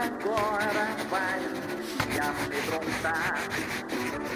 agora vai me amedrontar.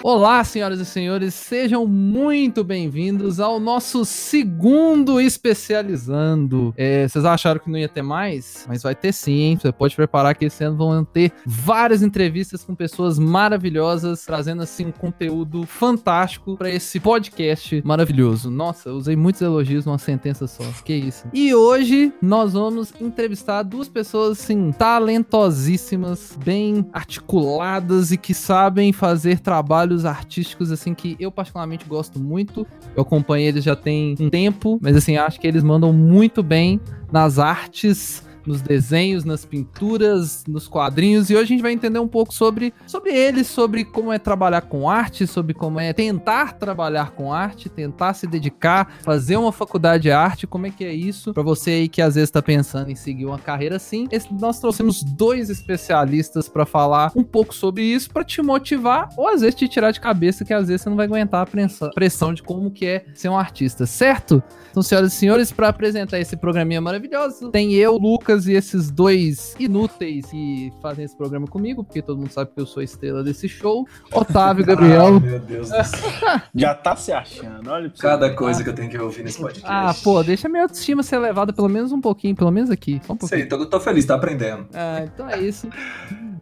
Olá, senhoras e senhores, sejam muito bem-vindos ao nosso segundo especializando. É, vocês acharam que não ia ter mais? Mas vai ter sim, hein? Você pode preparar que esse ano vão ter várias entrevistas com pessoas maravilhosas, trazendo assim um conteúdo fantástico para esse podcast maravilhoso. Nossa, usei muitos elogios numa sentença só. Que isso. E hoje nós vamos entrevistar duas pessoas assim talentosíssimas, bem articuladas e que sabem fazer trabalhos artísticos assim que eu particularmente gosto muito. Eu acompanho eles já tem um tempo, mas assim, acho que eles mandam muito bem nas artes nos desenhos, nas pinturas, nos quadrinhos. E hoje a gente vai entender um pouco sobre, sobre eles, sobre como é trabalhar com arte, sobre como é tentar trabalhar com arte, tentar se dedicar, fazer uma faculdade de arte, como é que é isso para você aí que às vezes tá pensando em seguir uma carreira assim. Nós trouxemos dois especialistas para falar um pouco sobre isso, para te motivar ou às vezes te tirar de cabeça que às vezes você não vai aguentar a pressão de como que é ser um artista, certo? Então, senhoras e senhores, para apresentar esse programinha maravilhoso, tem eu, Lucas e esses dois inúteis que fazem esse programa comigo, porque todo mundo sabe que eu sou a estrela desse show. Otávio e Gabriel. Ah, meu Deus do céu. Já tá se achando, olha pra Cada ver. coisa que eu tenho que ouvir nesse podcast. Ah, pô, deixa minha autoestima ser elevada pelo menos um pouquinho, pelo menos aqui. Só um pouquinho. Sei, tô, tô feliz, tá aprendendo. Ah, então é isso.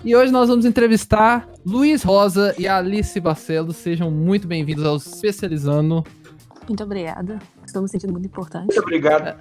E hoje nós vamos entrevistar Luiz Rosa e Alice Barcelos. Sejam muito bem-vindos ao Especializando. Muito obrigada. Estou me sentindo muito importante. Muito obrigado.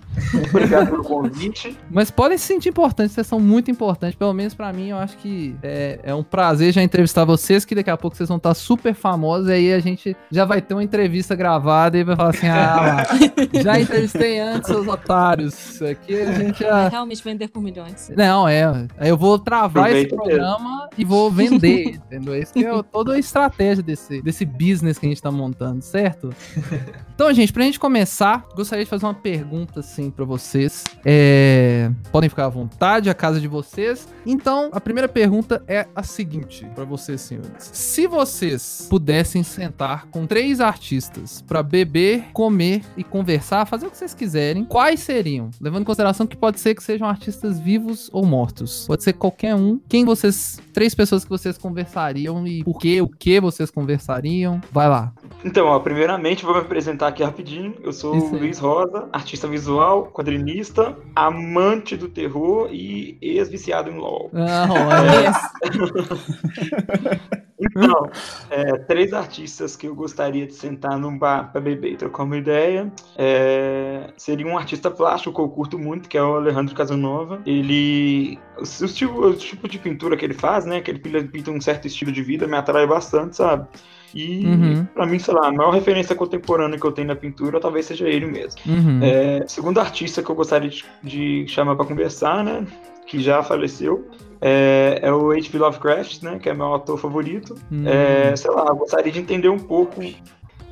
obrigado pelo convite. Mas podem se sentir importantes, vocês são muito importantes. Pelo menos pra mim, eu acho que é, é um prazer já entrevistar vocês, que daqui a pouco vocês vão estar super famosos. E aí a gente já vai ter uma entrevista gravada e vai falar assim: ah, já entrevistei antes, seus otários. Isso aqui a gente já. Realmente vender por milhões. Não, é. Aí eu vou travar esse Aproveita programa e vou vender, entendeu? Isso que é toda a estratégia desse, desse business que a gente tá montando, certo? Então, gente, pra gente começar, gostaria de fazer uma pergunta, assim, pra vocês. É... Podem ficar à vontade, a casa de vocês. Então, a primeira pergunta é a seguinte, pra vocês, senhores. Se vocês pudessem sentar com três artistas pra beber, comer e conversar, fazer o que vocês quiserem, quais seriam? Levando em consideração que pode ser que sejam artistas vivos ou mortos. Pode ser qualquer um. Quem vocês. Três pessoas que vocês conversariam e por quê? O que vocês conversariam? Vai lá. Então, ó, primeiramente vou me apresentar aqui rapidinho. Eu sou o. Luiz Rosa, artista visual, quadrinista, amante do terror e ex-viciado em LOL. Não, é. Então, é, três artistas que eu gostaria de sentar num bar para beber e trocar uma ideia. É, seria um artista plástico que eu curto muito, que é o Alejandro Casanova. Ele. O, o tipo, o tipo de pintura que ele faz, né? Que ele pinta um certo estilo de vida, me atrai bastante, sabe? E Uhum. pra mim, sei lá, a maior referência contemporânea que eu tenho na pintura talvez seja ele mesmo. Uhum. É, segundo artista que eu gostaria de, de chamar pra conversar, né? Que já faleceu, é, é o H.P. Lovecraft, né? Que é meu autor favorito. Hum. É, sei lá, eu gostaria de entender um pouco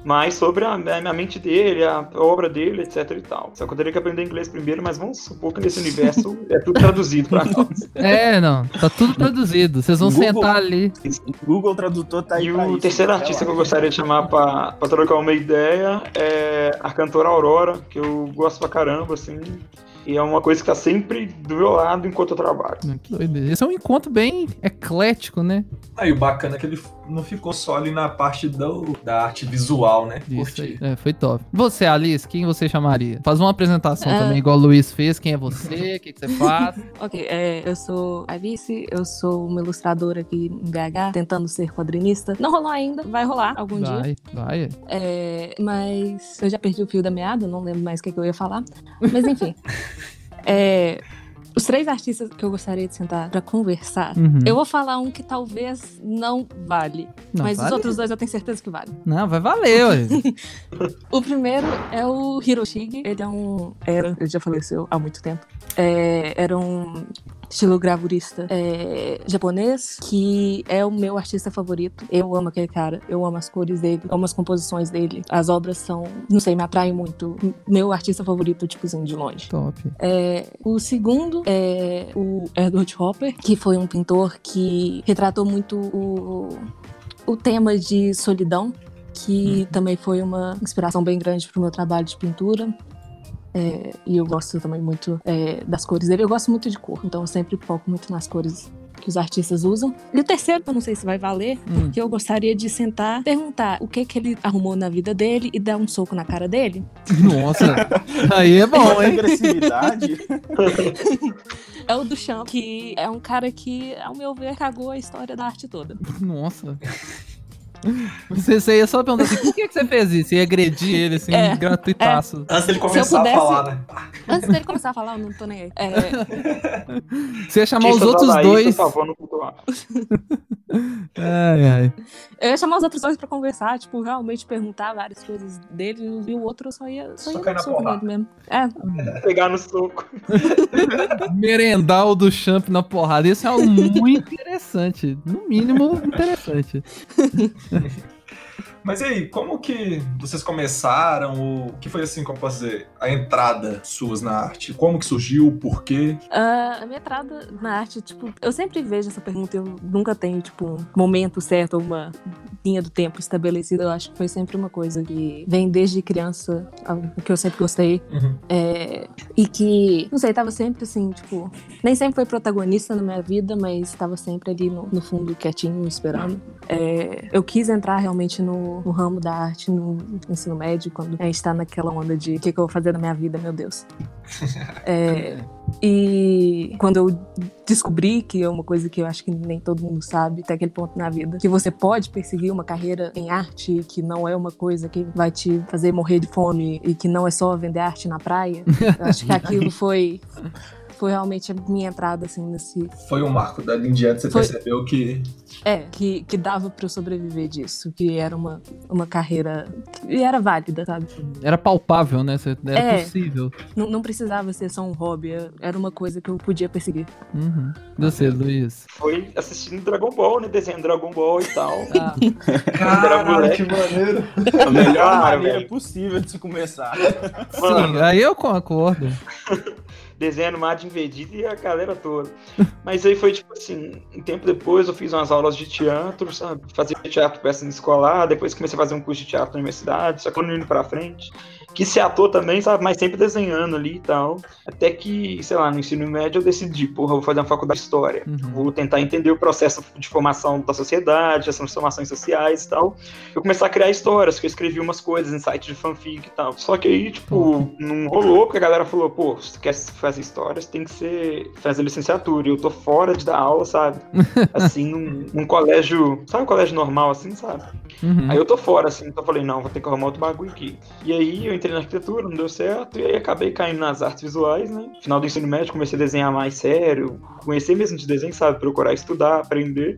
mais sobre a, a mente dele, a obra dele, etc e tal. Só que eu teria que aprender inglês primeiro, mas vamos supor que nesse universo é tudo traduzido pra nós. É, não. Tá tudo traduzido. Vocês vão Google. sentar ali. O Google Tradutor tá aí E pra o isso, terceiro artista que eu gostaria de chamar pra, pra trocar uma ideia é a cantora Aurora, que eu gosto pra caramba, assim. E é uma coisa que tá sempre do meu lado enquanto eu trabalho. Que doideira. Esse é um encontro bem eclético, né? Aí o bacana é que ele não ficou só ali na parte do, da arte visual, né? Isso aí. É, foi top. Você, Alice, quem você chamaria? Faz uma apresentação Ah. também, igual o Luiz fez. Quem é você? O que, que você faz? Ok, é, eu sou a Alice, eu sou uma ilustradora aqui em BH, tentando ser quadrinista. Não rolou ainda, vai rolar algum dia. Vai, vai. É, mas eu já perdi o fio da meada, não lembro mais o que, que eu ia falar. Mas enfim. É, os três artistas que eu gostaria de sentar pra conversar. Uhum. Eu vou falar um que talvez não vale, Não, mas vale? os outros dois eu tenho certeza que vale. Não, vai valer. O primeiro é o Hiroshige. Ele é um. Era, ele já faleceu há muito tempo. É, era um estilo gravurista é, japonês, que é o meu artista favorito. Eu amo aquele cara, eu amo as cores dele, amo as composições dele. As obras são, não sei, me atraem muito. Meu artista favorito, tipozinho, de longe. Top. É, o segundo é o Edward Hopper, que foi um pintor que retratou muito o, o tema de solidão, que também foi uma inspiração bem grande para o meu trabalho de pintura. É, e eu gosto também muito é, das cores dele. Eu gosto muito de cor, então eu sempre foco muito nas cores que os artistas usam. E o terceiro, eu não sei se vai valer, Hum. que eu gostaria de sentar, perguntar o que que ele arrumou na vida dele e dar um soco na cara dele. Nossa, aí é bom, hein? agressividade. É o Duchamp, que é um cara que, ao meu ver, cagou a história da arte toda. Nossa. Você, você ia só perguntar assim, por que, que você fez isso? E agredir ele assim, É, gratuitaço. Antes dele começar pudesse- a falar, né? Antes dele começar a falar, eu não tô nem aí. É, Você ia chamar os Artistas outros dois. Por favor, não cultuar. Ai, ai. eu ia chamar os outros dois pra conversar, tipo, realmente perguntar várias coisas dele e o outro eu só ia, só Só ia cair dar na um soco nele mesmo. É, Pegar no soco. Merendar o do Champ na porrada. Isso é algo muito interessante. No mínimo, interessante. 嗯哼。Mas e aí, como que vocês começaram? O que foi assim, como posso dizer, a entrada suas na arte? Como que surgiu? Por quê? Ah, a minha entrada na arte, tipo, eu sempre vejo essa pergunta, eu nunca tenho, tipo, um momento certo uma linha do tempo estabelecida. Eu acho que foi sempre uma coisa que vem desde criança, algo que eu sempre gostei. Uhum. É, e que, não sei, tava sempre assim, tipo, nem sempre foi protagonista na minha vida, mas tava sempre ali no, no fundo, quietinho, esperando. É, eu quis entrar realmente no, no ramo da arte no ensino médio, quando a gente tá naquela onda de o que, que eu vou fazer na minha vida, meu Deus. É, e quando eu descobri que é uma coisa que eu acho que nem todo mundo sabe, até aquele ponto na vida, que você pode perseguir uma carreira em arte, que não é uma coisa que vai te fazer morrer de fome e que não é só vender arte na praia. Eu acho que aquilo foi foi realmente a minha entrada assim nesse Foi um marco. Dali em diante você Foi. percebeu que. é que, que dava pra eu sobreviver disso, que era uma, uma carreira que era válida, sabe? Era palpável, né? Era É. possível. Não, não precisava ser só um hobby, era uma coisa que eu podia perseguir. Uhum. Você, Luiz. Foi assistindo Dragon Ball, né? Desenhando Dragon Ball e tal. Ah, Caralho, que maneiro. A melhor Cara, maneira velho. possível de se começar. Mano. Sim, aí eu concordo. desenhando Majin Vegeta e a galera toda. Mas aí foi tipo assim, um tempo depois eu fiz umas aulas de teatro, sabe? Fazia teatro peça escolar, depois comecei a fazer um curso de teatro na universidade, só que eu não indo pra frente. Quis ser ator também, sabe? Mas sempre desenhando ali e tal. Até que, sei lá, no ensino médio eu decidi, porra, vou fazer uma faculdade de história. Uhum. Vou tentar entender o processo de formação da sociedade, as transformações sociais e tal. Eu comecei a criar histórias, que eu escrevi umas coisas em site de fanfic e tal. Só que aí, tipo, não rolou, porque a galera falou, pô, se tu quer fazer histórias, tem que ser fazer licenciatura. E eu tô fora de dar aula, sabe? Assim, num, num colégio, sabe um colégio normal, assim, sabe? Uhum. Aí eu tô fora, assim, então eu falei, não, vou ter que arrumar outro bagulho aqui. E aí eu entrei na arquitetura, não deu certo, e aí acabei caindo nas artes visuais, né? Final do ensino médio, comecei a desenhar mais sério, conhecer mesmo de desenho, sabe? Procurar estudar, aprender.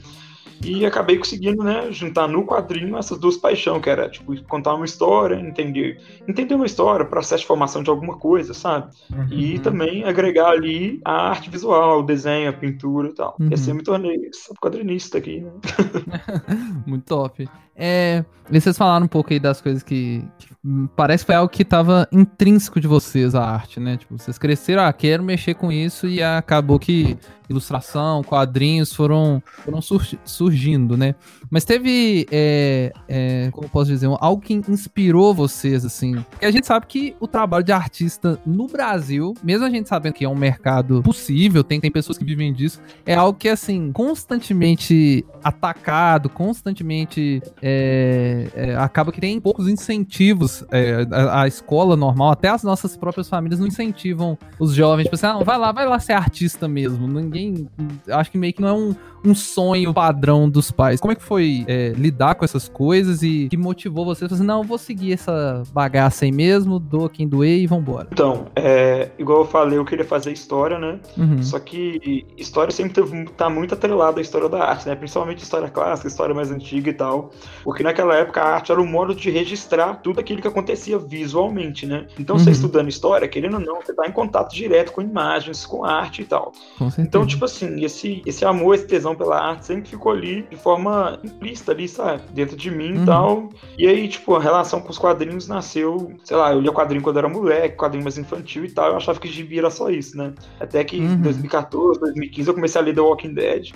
E acabei conseguindo, né, juntar no quadrinho essas duas paixões, que era, tipo, contar uma história, entender, entender uma história, processo de formação de alguma coisa, sabe? E Uhum. também agregar ali a arte visual, o desenho, a pintura e tal. Uhum. E assim eu me tornei quadrinista aqui, né? Muito top. É, vocês falaram um pouco aí das coisas que, que, parece que foi algo que tava intrínseco de vocês, a arte, né? Tipo, vocês cresceram, ah, quero mexer com isso e acabou que ilustração, quadrinhos foram, foram surgi- surgindo, né? Mas teve, é, é, como posso dizer, algo que inspirou vocês, assim? Porque a gente sabe que o trabalho de artista no Brasil, mesmo a gente sabendo que é um mercado possível, tem, tem pessoas que vivem disso, é algo que, assim, constantemente atacado, constantemente é, é, acaba que tem poucos incentivos. é, a, a escola normal, até as nossas próprias famílias não incentivam os jovens, tipo assim, ah, vai lá, vai lá ser artista mesmo. Ninguém. Acho que meio que não é um, um sonho padrão dos pais. Como é que foi é, lidar com essas coisas e que motivou vocês? Assim, não, eu vou seguir essa bagaça aí mesmo, doa quem doer e vambora. Então, é, igual eu falei, eu queria fazer história, né? Uhum. Só que história sempre teve- tá muito atrelada à história da arte, né? Principalmente história clássica, história mais antiga e tal. Porque naquela época a arte era um modo de registrar tudo aquilo que acontecia visualmente, né? Então, você Uhum. estudando história, querendo ou não, você tá em contato direto com imagens, com arte e tal. Então, tipo assim, esse, esse amor, esse tesão pela arte sempre ficou ali de forma implícita ali, sabe? Dentro de mim Uhum. e tal. E aí, tipo, a relação com os quadrinhos nasceu, sei lá, eu lia quadrinho quando era moleque, quadrinho mais infantil e tal. Eu achava que gibi era só isso, né? Até que Uhum. em 2014, 2015 eu comecei a ler The Walking Dead.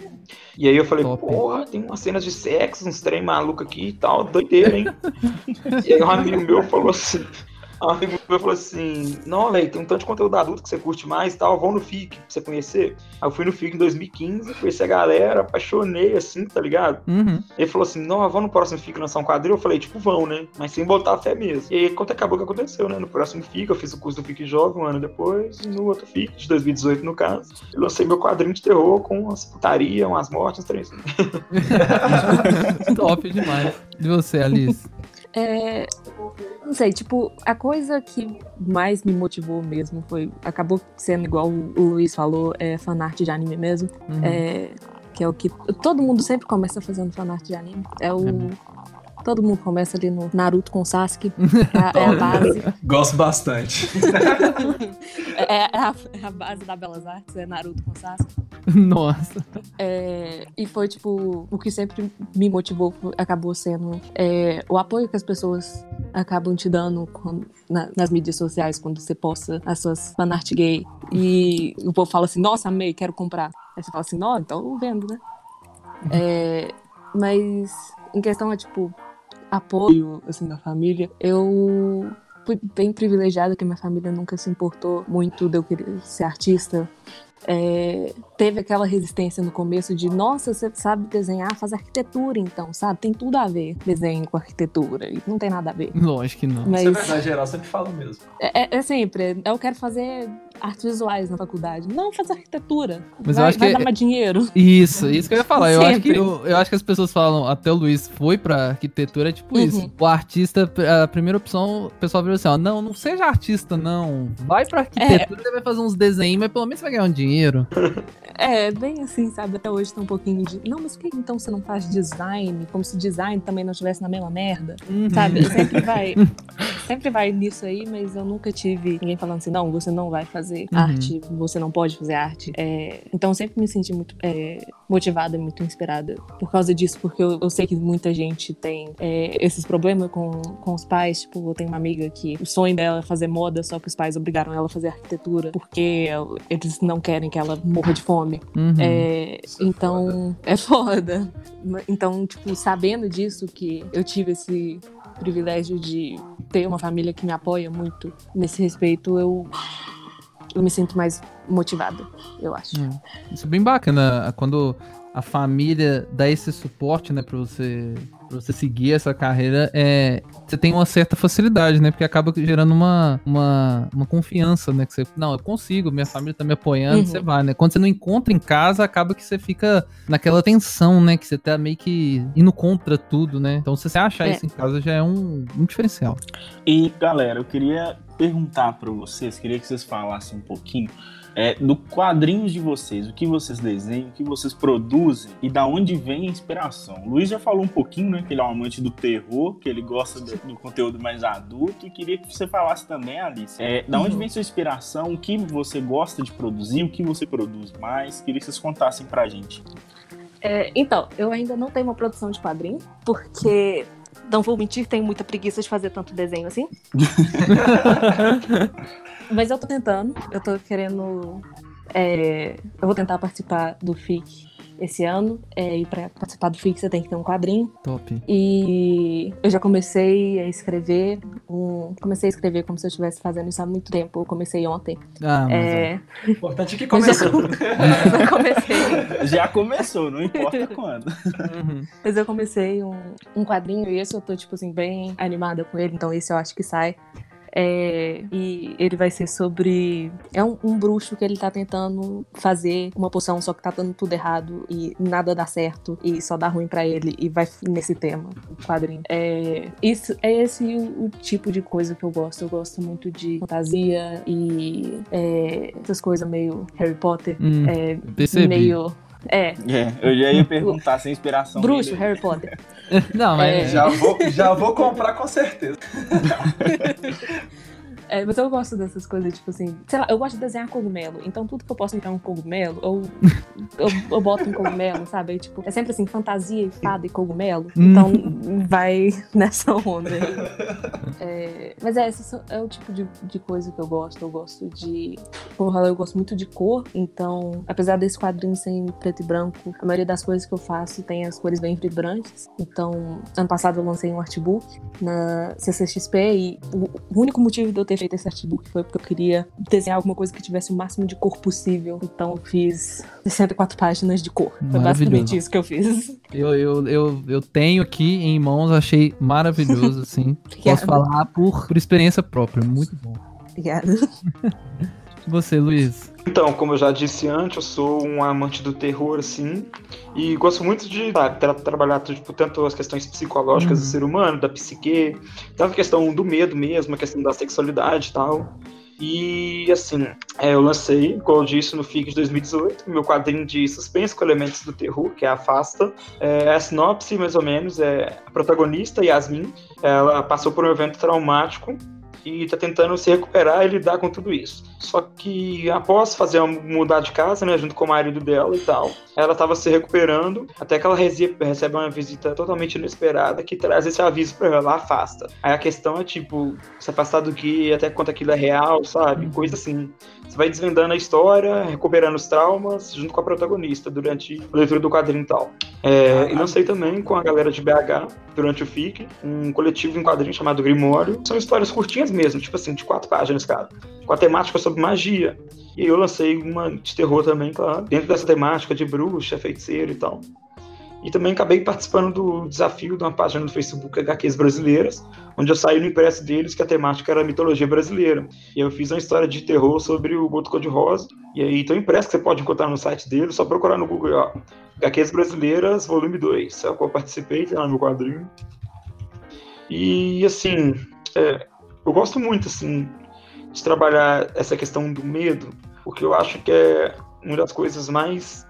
E aí eu falei, Top. porra, tem umas cenas de sexo, uns trem maluco aqui e tal, doideira, hein? e aí um amigo meu falou assim. Um amigo meu falou assim: Não, velho, tem um tanto de conteúdo adulto que você curte mais e tal, vão no FIC pra você conhecer. Aí eu fui no FIC em 2015, conheci a galera, apaixonei assim, tá ligado? Uhum. Ele falou assim: Não, vamos no próximo FIC lançar um quadrinho. Eu falei: Tipo, vão, né? Mas sem botar fé mesmo. E aí, quando acabou o que aconteceu, né? No próximo FIC, eu fiz o curso do FIC Jovem um ano depois, e no outro FIC, de 2018, no caso, eu lancei meu quadrinho de terror com umas putaria, umas mortes, uns três. Top demais. E você, Alice? É, não sei, tipo, a coisa que mais me motivou mesmo foi. Acabou sendo igual o Luiz falou, é fanart de anime mesmo. Uhum. É, que é o que. Todo mundo sempre começa fazendo fanart de anime. É o. Todo mundo começa ali no Naruto com Sasuke. É a, é a base. Gosto bastante. É, é a, é a base da Belas Artes, é Naruto com Sasuke. Nossa. É, e foi, tipo, o que sempre me motivou acabou sendo é, o apoio que as pessoas acabam te dando quando- na- nas mídias sociais quando você posta as suas fanart gay. E o povo fala assim, nossa, amei, quero comprar. Aí você fala assim, não, então vendo, né? É, mas em questão é, tipo, apoio, assim, da família, eu fui bem privilegiada que minha família nunca se importou muito de eu querer ser artista. É, teve aquela resistência no começo de, nossa, você sabe desenhar, faz arquitetura então, sabe? Tem tudo a ver desenho com arquitetura, e não tem nada a ver. Lógico que não. Mas Isso é verdade, geral sempre fala mesmo. é, é- é sempre, eu quero fazer artes visuais na faculdade. Não, faz arquitetura. Mas eu vai, acho vai que- dar mais dinheiro. Isso, isso que eu ia falar. Eu acho, que, eu, eu acho que as pessoas falam, até o Luiz foi pra arquitetura, é tipo Uhum. isso. O artista, a primeira opção, o pessoal virou assim, ó, não, não seja artista, não. Vai pra arquitetura, você vai fazer uns desenhos, mas pelo menos você vai ganhar um dinheiro. É, bem assim, sabe? Até hoje tem um pouquinho de. Não, mas por que então você não faz design? Como se design também não estivesse na mesma merda. Uhum. Sabe? Sempre vai. sempre vai nisso aí, mas eu nunca tive ninguém falando assim, não, você não vai fazer Uhum. arte, você não pode fazer arte. É, então eu sempre me senti muito é, motivada, muito inspirada por causa disso, porque eu, eu sei que muita gente tem é, esses problemas com, com os pais. Tipo, eu tenho uma amiga que o sonho dela é fazer moda, só que os pais obrigaram ela a fazer arquitetura, porque eles não querem que ela morra de fome. Uhum. É, então, é foda. Então, tipo, sabendo disso, que eu tive esse privilégio de ter uma família que me apoia muito nesse respeito, eu, eu me sinto mais motivada, eu acho. Hum. Isso é bem bacana, quando a família dá esse suporte, né, pra você, pra você seguir essa carreira, é, você tem uma certa facilidade, né, porque acaba gerando uma, uma, uma confiança, né, que você, não, eu consigo, minha família tá me apoiando, Uhum. você vai, né, quando você não encontra em casa, acaba que você fica naquela tensão, né, que você tá meio que indo contra tudo, né, então se você achar É. isso em casa já é um, um diferencial. E galera, eu queria perguntar pra vocês, queria que vocês falassem um pouquinho é, do quadrinhos de vocês, o que vocês desenham, o que vocês produzem e da onde vem a inspiração. O Luiz já falou um pouquinho, né, que ele é um amante do terror, que ele gosta do, do conteúdo mais adulto e queria que você falasse também, Alice, é, da onde Uhum. vem sua inspiração, o que você gosta de produzir, o que você produz mais, queria que vocês contassem pra gente. É, então, eu ainda não tenho uma produção de quadrinho, porque. Não vou mentir, tenho muita preguiça de fazer tanto desenho assim. Mas eu tô tentando, eu tô querendo. é, eu vou tentar participar do FIC esse ano. é, e pra participar do FIC você tem que ter um quadrinho. Top. E eu já comecei a escrever. Um, comecei a escrever como se eu estivesse fazendo isso há muito tempo. Eu comecei ontem. Ah, mas É, O importante é que eu já, começou. eu comecei. Já começou, não importa quando. Uhum. Mas eu comecei um, um quadrinho e esse eu tô, tipo assim, bem animada com ele, então esse eu acho que sai. É, e ele vai ser sobre. É um, um bruxo que ele tá tentando fazer uma poção, só que tá dando tudo errado e nada dá certo e só dá ruim pra ele e vai nesse tema, o quadrinho. É, isso, é esse o, o tipo de coisa que eu gosto. Eu gosto muito de fantasia e é, essas coisas meio Harry Potter. Hum, É, meio. É, É, eu já ia perguntar se a inspiração bruxo, dele- Harry Potter. Não, mas É. Já vou, já vou comprar com certeza. É, mas eu gosto dessas coisas, tipo assim, sei lá, eu gosto de desenhar cogumelo. Então tudo que eu posso entrar um cogumelo, ou eu, eu boto um cogumelo, sabe? Aí, tipo, é sempre assim, fantasia e fada e cogumelo. Hum. Então vai nessa onda. aí. É, mas é, esse é o tipo de, de coisa que eu gosto. Eu gosto de. Como eu gosto muito de cor. Então, apesar desse quadrinho ser em preto e branco, a maioria das coisas que eu faço tem as cores bem vibrantes. Então, ano passado eu lancei um artbook na CCXP e o único motivo de eu ter feito esse artbook foi porque eu queria desenhar alguma coisa que tivesse o máximo de cor possível. Então, eu fiz 64 páginas de cor. Foi basicamente isso que eu fiz. Eu, eu, eu, eu tenho aqui em mãos, achei maravilhoso, assim. Posso falar por, por experiência própria, muito bom. Obrigada. Você, Luiz? Então, como eu já disse antes, eu sou um amante do terror, assim, e gosto muito de sabe, tra- trabalhar tipo, tanto as questões psicológicas do Uhum. ser humano, da psique, tanto a questão do medo mesmo, a questão da sexualidade e tal. E, assim, é, eu lancei, como eu disse, no FIC de 2018, meu quadrinho de suspense com elementos do terror, que é a Fasta. É, a sinopse, mais ou menos, é a protagonista, Yasmin, ela passou por um evento traumático e tá tentando se recuperar e lidar com tudo isso. Só que após fazer mudar de casa, né, junto com o marido dela e tal, ela tava se recuperando, até que ela rece- recebe uma visita totalmente inesperada que traz esse aviso pra ela, afasta. Aí a questão é tipo, se afastar do que, até quanto aquilo é real, sabe? Coisa assim. Você vai desvendando a história, recuperando os traumas, junto com a protagonista, durante a leitura do quadrinho e tal. É, e lancei também com a galera de BH, durante o FIC, um coletivo em quadrinho chamado Grimório. São histórias curtinhas mesmo, tipo assim, de quatro páginas cada, com a temática sobre magia. E eu lancei uma de terror também, claro, dentro dessa temática de bruxa, feiticeiro e tal. E também acabei participando do desafio de uma página no Facebook HQs Brasileiras, onde eu saí no impresso deles que a temática era mitologia brasileira. E eu fiz uma história de terror sobre o Boto Cor-de-Rosa. E aí tem um impresso que você pode encontrar no site deles, só procurar no Google, ó. HQs Brasileiras, volume 2. É o que eu participei, tem lá no meu quadrinho. E, assim, é, eu gosto muito, assim, de trabalhar essa questão do medo, porque eu acho que é uma das coisas mais,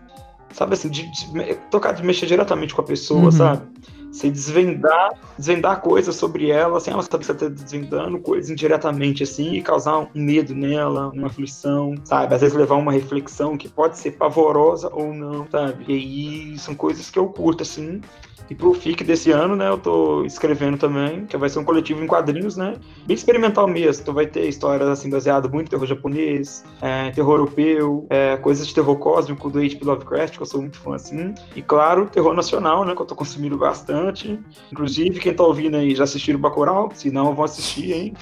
sabe assim, de, de tocar, de mexer diretamente com a pessoa, Uhum. sabe? Você desvendar, desvendar coisas sobre ela, sem ela saber que você tá desvendando coisas indiretamente, assim, e causar um medo nela, uma aflição, sabe? Às vezes levar uma reflexão que pode ser pavorosa ou não, sabe? E aí são coisas que eu curto, assim. E pro FIC desse ano, né, eu tô escrevendo também, que vai ser um coletivo em quadrinhos, né? Bem experimental mesmo. Então vai ter histórias, assim, baseadas muito em terror japonês, é, terror europeu, é, coisas de terror cósmico do H.P. Lovecraft, que eu sou muito fã, assim. E claro, terror nacional, né, que eu tô consumindo bastante. Inclusive, quem tá ouvindo aí já assistiram Bacurau? Se não, vão assistir, hein?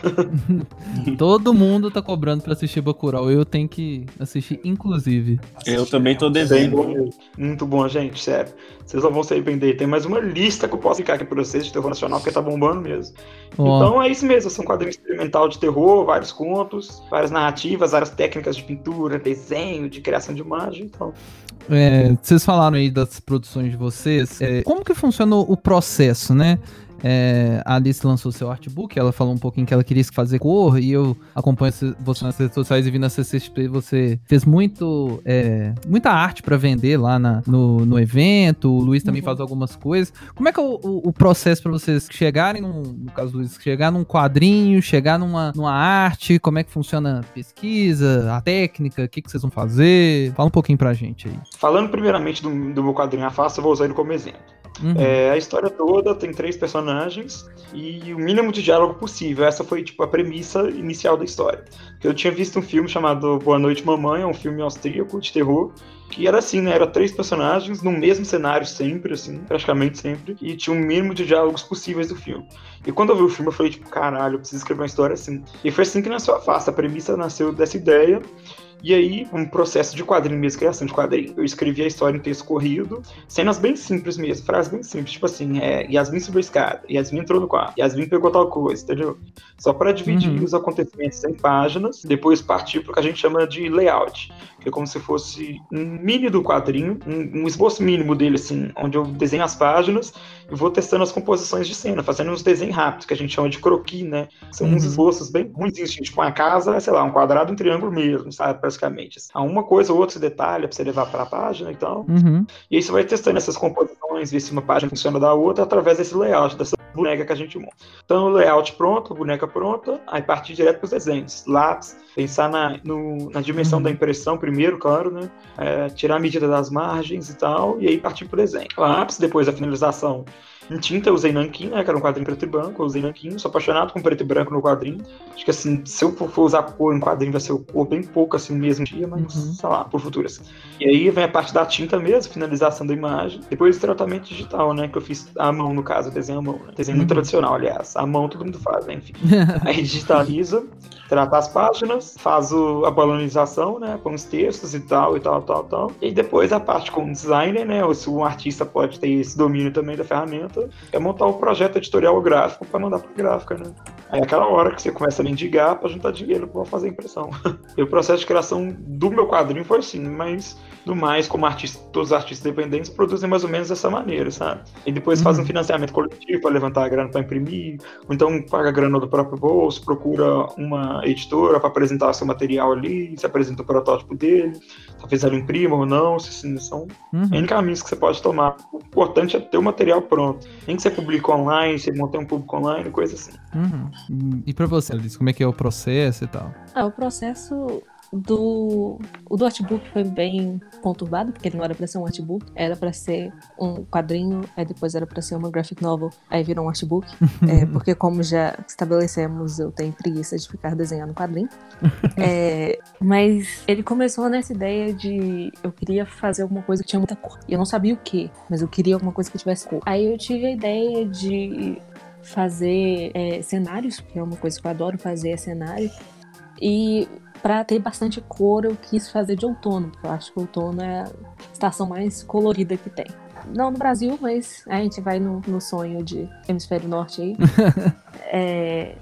Todo mundo tá cobrando pra assistir Bacurau. Eu tenho que assistir, inclusive. Eu também tô Bem devendo. Muito bom, gente, sério. Vocês não vão se arrepender. Tem mais uma lista que eu posso ficar aqui pra vocês de terror nacional, porque tá bombando mesmo. Ó, Então é isso mesmo, são um quadrinho experimental de terror, vários contos, várias narrativas, várias técnicas de pintura, desenho, de criação de imagem. Então, é, vocês falaram aí das produções de vocês. É, como que funciona o processo, né? É, a Alice lançou seu artbook, ela falou um pouquinho que ela queria fazer cor, e eu acompanho você nas redes sociais e vi na CCXP, você fez muito, é, muita arte pra vender lá na- no, no evento, o Luiz também Uhum. faz algumas coisas. Como é que é o, o- o processo pra vocês chegarem, num, no caso do Luiz, chegar num quadrinho, chegar numa, numa arte, como é que funciona a pesquisa, a técnica, o que, que vocês vão fazer? Fala um pouquinho pra gente aí. falando primeiramente do, do meu quadrinho Afasta, eu vou usar ele como exemplo. Uhum. É, a história toda tem três personagens e o mínimo de diálogo possível. Essa foi tipo a premissa inicial da história. Eu tinha visto um filme chamado Boa Noite Mamãe, é um filme austríaco de terror, que era assim, né? Era três personagens no mesmo cenário sempre, assim, praticamente sempre, e tinha um mínimo de diálogos possíveis do filme. E quando eu vi o filme, eu falei, tipo, caralho, eu preciso escrever uma história assim. E foi assim que nasceu a Fasta. A premissa nasceu dessa ideia. E aí, um processo de quadrinho mesmo, criação de quadrinho. Eu escrevi a história em texto corrido, cenas bem simples mesmo, frases bem simples, tipo assim, é, Yasmin subiu a escada, Yasmin entrou no quarto, Yasmin pegou tal coisa, entendeu? Só para dividir Uhum. os acontecimentos em páginas, depois partir para o que a gente chama de layout, é como se fosse um mini do quadrinho, um, um esboço mínimo dele, assim, onde eu desenho as páginas e vou testando as composições de cena, fazendo uns desenhos rápidos, que a gente chama de croquis, né? São uns Uhum. esboços bem ruins, tipo uma casa, sei lá, um quadrado, um triângulo mesmo, sabe? Praticamente. Há uma coisa ou outra se detalha pra você levar para a página e tal. Uhum. E aí você vai testando essas composições, ver se uma página funciona da outra através desse layout, dessa boneca que a gente monta. Então, o layout pronto, a boneca pronta, aí partir direto para os desenhos. Lápis, pensar na, no- na dimensão Uhum. da impressão primeiro, claro, né? É, tirar a medida das margens e tal, e aí partir pro desenho. Lápis, depois a finalização em tinta, eu usei nanquim, né? Que era um quadrinho preto e branco, eu usei nanquim, sou apaixonado com preto e branco no quadrinho. Acho que assim, se eu for usar cor em quadrinho, vai ser cor bem pouco assim no mesmo dia, mas Uhum. sei lá, por futuras. E aí vem a parte da tinta mesmo, finalização da imagem. Depois o tratamento digital, né? Que eu fiz à mão, no caso, desenho à mão. Né? Desenho muito Uhum. tradicional, aliás. À mão todo mundo faz, né? Enfim. Aí digitaliza, trata as páginas, faz o- a balonização, né? Com os textos e tal, e tal, tal, tal. E depois a parte com o designer, né? Ou se um artista pode ter esse domínio também da ferramenta, é montar o projeto editorial gráfico para mandar pra gráfica, né? Aí é aquela hora que você começa a mendigar pra juntar dinheiro pra fazer impressão. e o processo de criação do meu quadrinho foi assim, mas do mais, como artista, todos os artistas independentes produzem mais ou menos dessa maneira, sabe? E depois faz um Uhum. financiamento coletivo para levantar a grana para imprimir, ou então paga a grana do próprio bolso, procura uma editora para apresentar seu material ali, se apresenta o protótipo dele, talvez ela imprima ou não, se, se são Uhum. N caminhos que você pode tomar. O importante é ter o material pronto. Nem que você publique online, você monte um público online, coisa assim. Uhum. E pra você, Alice, como é que é o processo e tal? Ah, o processo do o do artbook foi bem conturbado, porque ele não era pra ser um artbook, era pra ser um quadrinho, aí depois era pra ser uma graphic novel, aí virou um artbook, é, porque como já estabelecemos, eu tenho preguiça de ficar desenhando quadrinho. É, mas ele começou nessa ideia de eu queria fazer alguma coisa que tinha muita cor. E eu não sabia o que, mas eu queria alguma coisa que tivesse cor. Aí eu tive a ideia de fazer é, cenários, que é uma coisa que eu adoro fazer, é cenário. E para ter bastante cor, eu quis fazer de outono, porque eu acho que outono é a estação mais colorida que tem. Não no Brasil, mas a gente vai no, no sonho de hemisfério norte aí. É,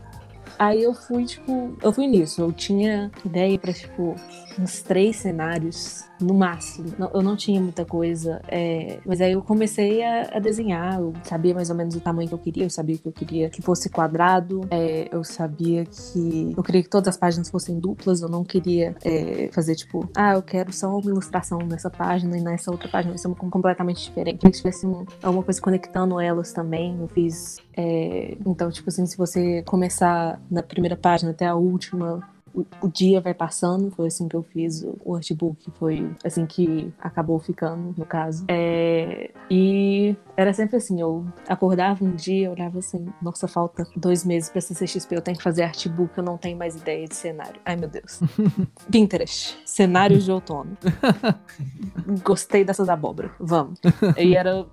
aí eu fui, tipo, eu fui nisso. Eu tinha ideia pra, tipo, uns três cenários no máximo. Eu não tinha muita coisa. é, mas aí eu comecei a, a desenhar. Eu sabia mais ou menos o tamanho que eu queria. Eu sabia que eu queria que fosse quadrado. é, eu sabia que. Eu queria que todas as páginas fossem duplas. Eu não queria é, fazer, tipo, ah, eu quero só uma ilustração nessa página e nessa outra página vai ser uma completamente diferente. Eu queria que tivesse um- alguma coisa conectando elas também. Eu fiz. é, então, tipo assim, se você começar na primeira página até a última, o, o dia vai passando, foi assim que eu fiz o, artbook, foi assim que acabou ficando, no caso. É, e era sempre assim, eu acordava um dia, eu olhava assim, nossa, falta dois meses pra CCXP, eu tenho que fazer artbook, eu não tenho mais ideia de cenário. Ai, meu Deus. Pinterest, cenários de outono. Gostei dessas abóbora, vamos. E era,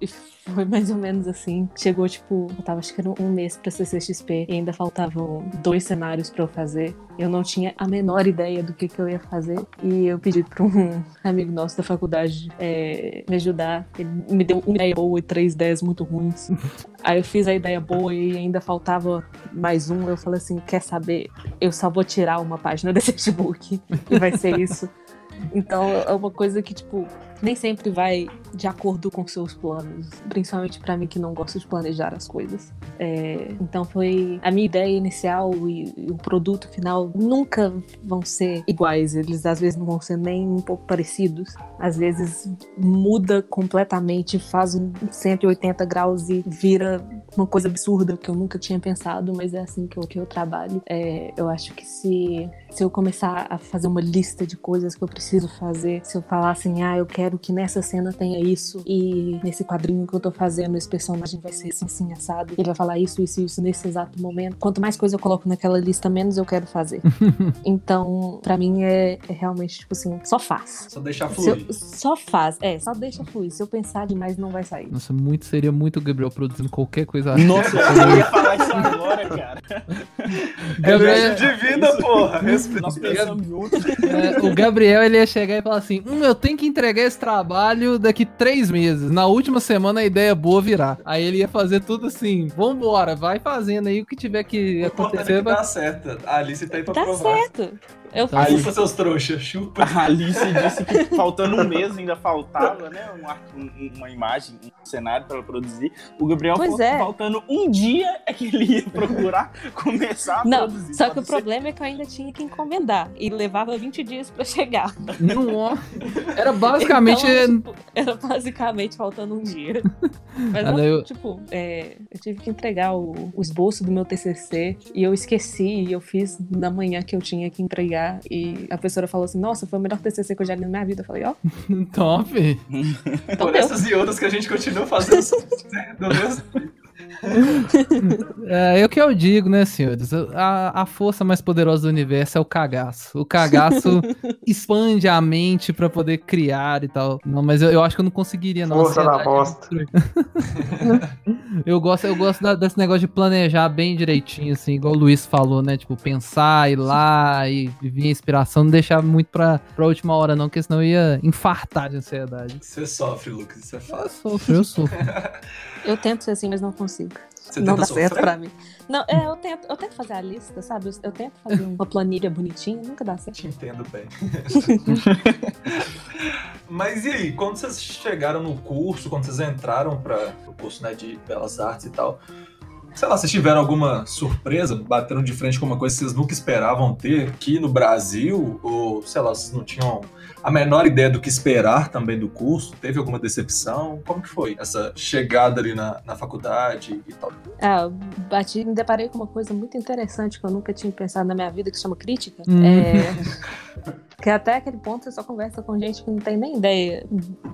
foi mais ou menos assim, chegou tipo, eu tava acho que era um mês pra CCXP e ainda faltavam dois cenários pra eu fazer. Eu não tinha a menor ideia do que, que eu ia fazer. E eu pedi pra um amigo nosso da faculdade é, me ajudar. Ele me deu uma ideia boa e três ideias muito ruins. Aí eu fiz a ideia boa e ainda faltava mais um. Eu falei assim: quer saber? Eu só vou tirar uma página desse artbook e vai ser isso. Então é uma coisa que, tipo, nem sempre vai de acordo com seus planos. Principalmente pra mim que não gosto de planejar as coisas. É, então foi a minha ideia inicial e, e o produto final nunca vão ser iguais. Eles às vezes não vão ser nem um pouco parecidos. Às vezes muda completamente, faz um 180 graus e vira uma coisa absurda que eu nunca tinha pensado, mas é assim que eu, que eu trabalho. É, eu acho que se, se eu começar a fazer uma lista de coisas que eu preciso fazer, se eu falar assim, ah, eu quero que nessa cena tenha isso e nesse quadrinho que eu tô fazendo, esse personagem vai ser assim, assim, assado, ele vai falar isso, isso, isso nesse exato momento. Quanto mais coisa eu coloco naquela lista, menos eu quero fazer. então, pra mim é, é realmente, tipo assim, só faz. Só deixar Se eu- fluir. só faz, é, só deixa fluir. Se eu pensar demais, não vai sair. Nossa, muito, seria muito o Gabriel produzindo qualquer coisa. Nossa, eu ia falar isso agora, cara. Gabriel, É de vida, porra. Nós pensamos juntos. é, o Gabriel ele ia chegar e falar assim: Hum, eu tenho que entregar esse trabalho daqui três meses. Na última semana a ideia boa virar. Aí ele ia fazer tudo assim: vambora, vai fazendo aí o que tiver que é acontecer. que vai- dá certo. A Alice tá aí pra Tá provar. certo. Eu fiz. Chupa seus trouxas, chupa. A Alice disse que faltando um mês ainda faltava, né? um um- uma imagem, um cenário para ela produzir. O Gabriel Pois falou é. que faltando um dia é que ele ia procurar começar a Não, produzir. só que o ser- problema é que eu ainda tinha que encomendar. E levava 20 dias pra chegar. Não, era basicamente. Então, tipo, era basicamente faltando um dia. Mas, Ah, não, eu- tipo, é, eu tive que entregar o, o esboço do meu TCC e eu esqueci. E eu fiz na manhã que eu tinha que entregar. E a professora falou assim: Nossa, foi o melhor TCC que eu já li na minha vida. Eu falei: Ó, Top. então Por deu. essas e outras que a gente continua fazendo do mesmo É, é o que eu digo, né, senhores? A, a força mais poderosa do universo é o cagaço. O cagaço expande a mente pra poder criar e tal. Não, mas eu, eu acho que eu não conseguiria, não. Força da é bosta. eu gosto, eu gosto da- desse negócio de planejar bem direitinho, assim, igual o Luiz falou, né? Tipo, pensar, ir lá e vir a inspiração, não deixar muito pra, pra última hora, não, porque senão eu ia infartar de ansiedade. Você sofre, Lucas, isso é Eu fácil. sofro, eu sofro. Eu tento ser assim, mas não consigo. Você não dá certo sofrer? pra mim. Não, é, eu tento, eu tento fazer a lista, sabe? Eu, eu tento fazer uma planilha bonitinha, nunca dá certo. Te entendo bem. Mas e aí, quando vocês chegaram no curso, quando vocês entraram para o curso né, de Belas Artes e tal, sei lá, vocês tiveram alguma surpresa, bateram de frente com uma coisa que vocês nunca esperavam ter aqui no Brasil? Ou, sei lá, vocês não tinham a menor ideia do que esperar também do curso? Teve alguma decepção? Como que foi essa chegada ali na, na faculdade e tal? Ah, eu bati, me deparei com uma coisa muito interessante que eu nunca tinha pensado na minha vida, que se chama crítica. Hum. É, que até aquele ponto você só conversa com gente que não tem nem ideia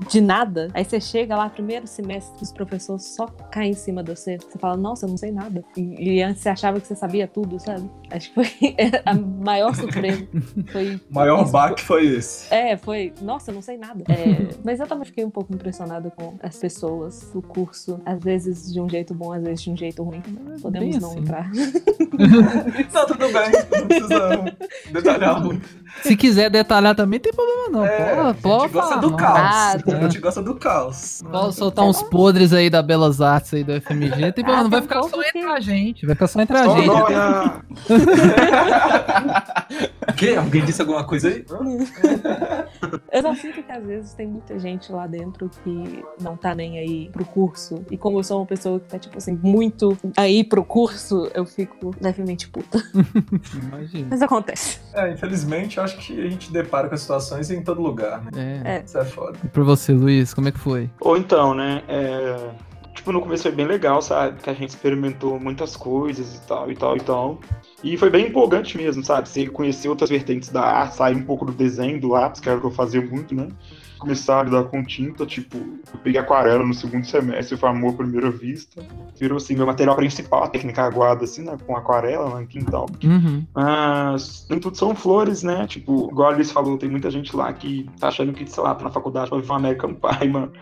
de nada. Aí você chega lá, primeiro semestre, os professores só caem em cima de você. Você fala, nossa, eu não sei nada. E, e antes você achava que você sabia tudo, sabe? Acho que foi a maior surpresa. Foi O maior isso. baque foi esse. É, foi. Nossa, eu não sei nada. É, mas eu também fiquei um pouco impressionada com as pessoas, o curso. Às vezes de um jeito bom, às vezes de um jeito ruim. Podemos Bem não assim. entrar. Não, tudo bem, não precisa detalhar muito. Se quiser detalhar também, tem problema não. É, a gente gosta do caos. Ah, A gente gosta do caos. Pode soltar uns podres aí da Belas Artes aí do FMG. Tem problema, Ah, não vai um ficar só entre a gente. Vai ficar só entre a Só gente. O quê? Alguém disse alguma coisa aí? Eu só sinto que às vezes tem muita gente lá dentro que não tá nem aí pro curso. E como eu sou uma pessoa que tá, tipo assim, muito aí pro curso, eu fico levemente puta. Imagina. Mas acontece. É, infelizmente, eu acho que a gente depara com as situações em todo lugar, né? É. É. Isso é foda. E pra você, Luiz, como é que foi? Ou então, né? é, Tipo, no começo foi bem legal, sabe? Que a gente experimentou muitas coisas e tal, e tal, e tal. E foi bem empolgante mesmo, sabe? Você conhecer outras vertentes da arte, sair um pouco do desenho, do lápis, que era o que eu fazia muito, né? Começar a lidar com tinta, tipo, eu peguei aquarela no segundo semestre, foi amor à primeira vista. Virou, assim, meu material principal, a técnica aguada, assim, né? Com aquarela lá em quintal. Uhum. Mas nem tudo são flores, né? Tipo, igual a Alice falou, tem muita gente lá que tá achando que, sei lá, tá na faculdade pra viver um American Pie, mano.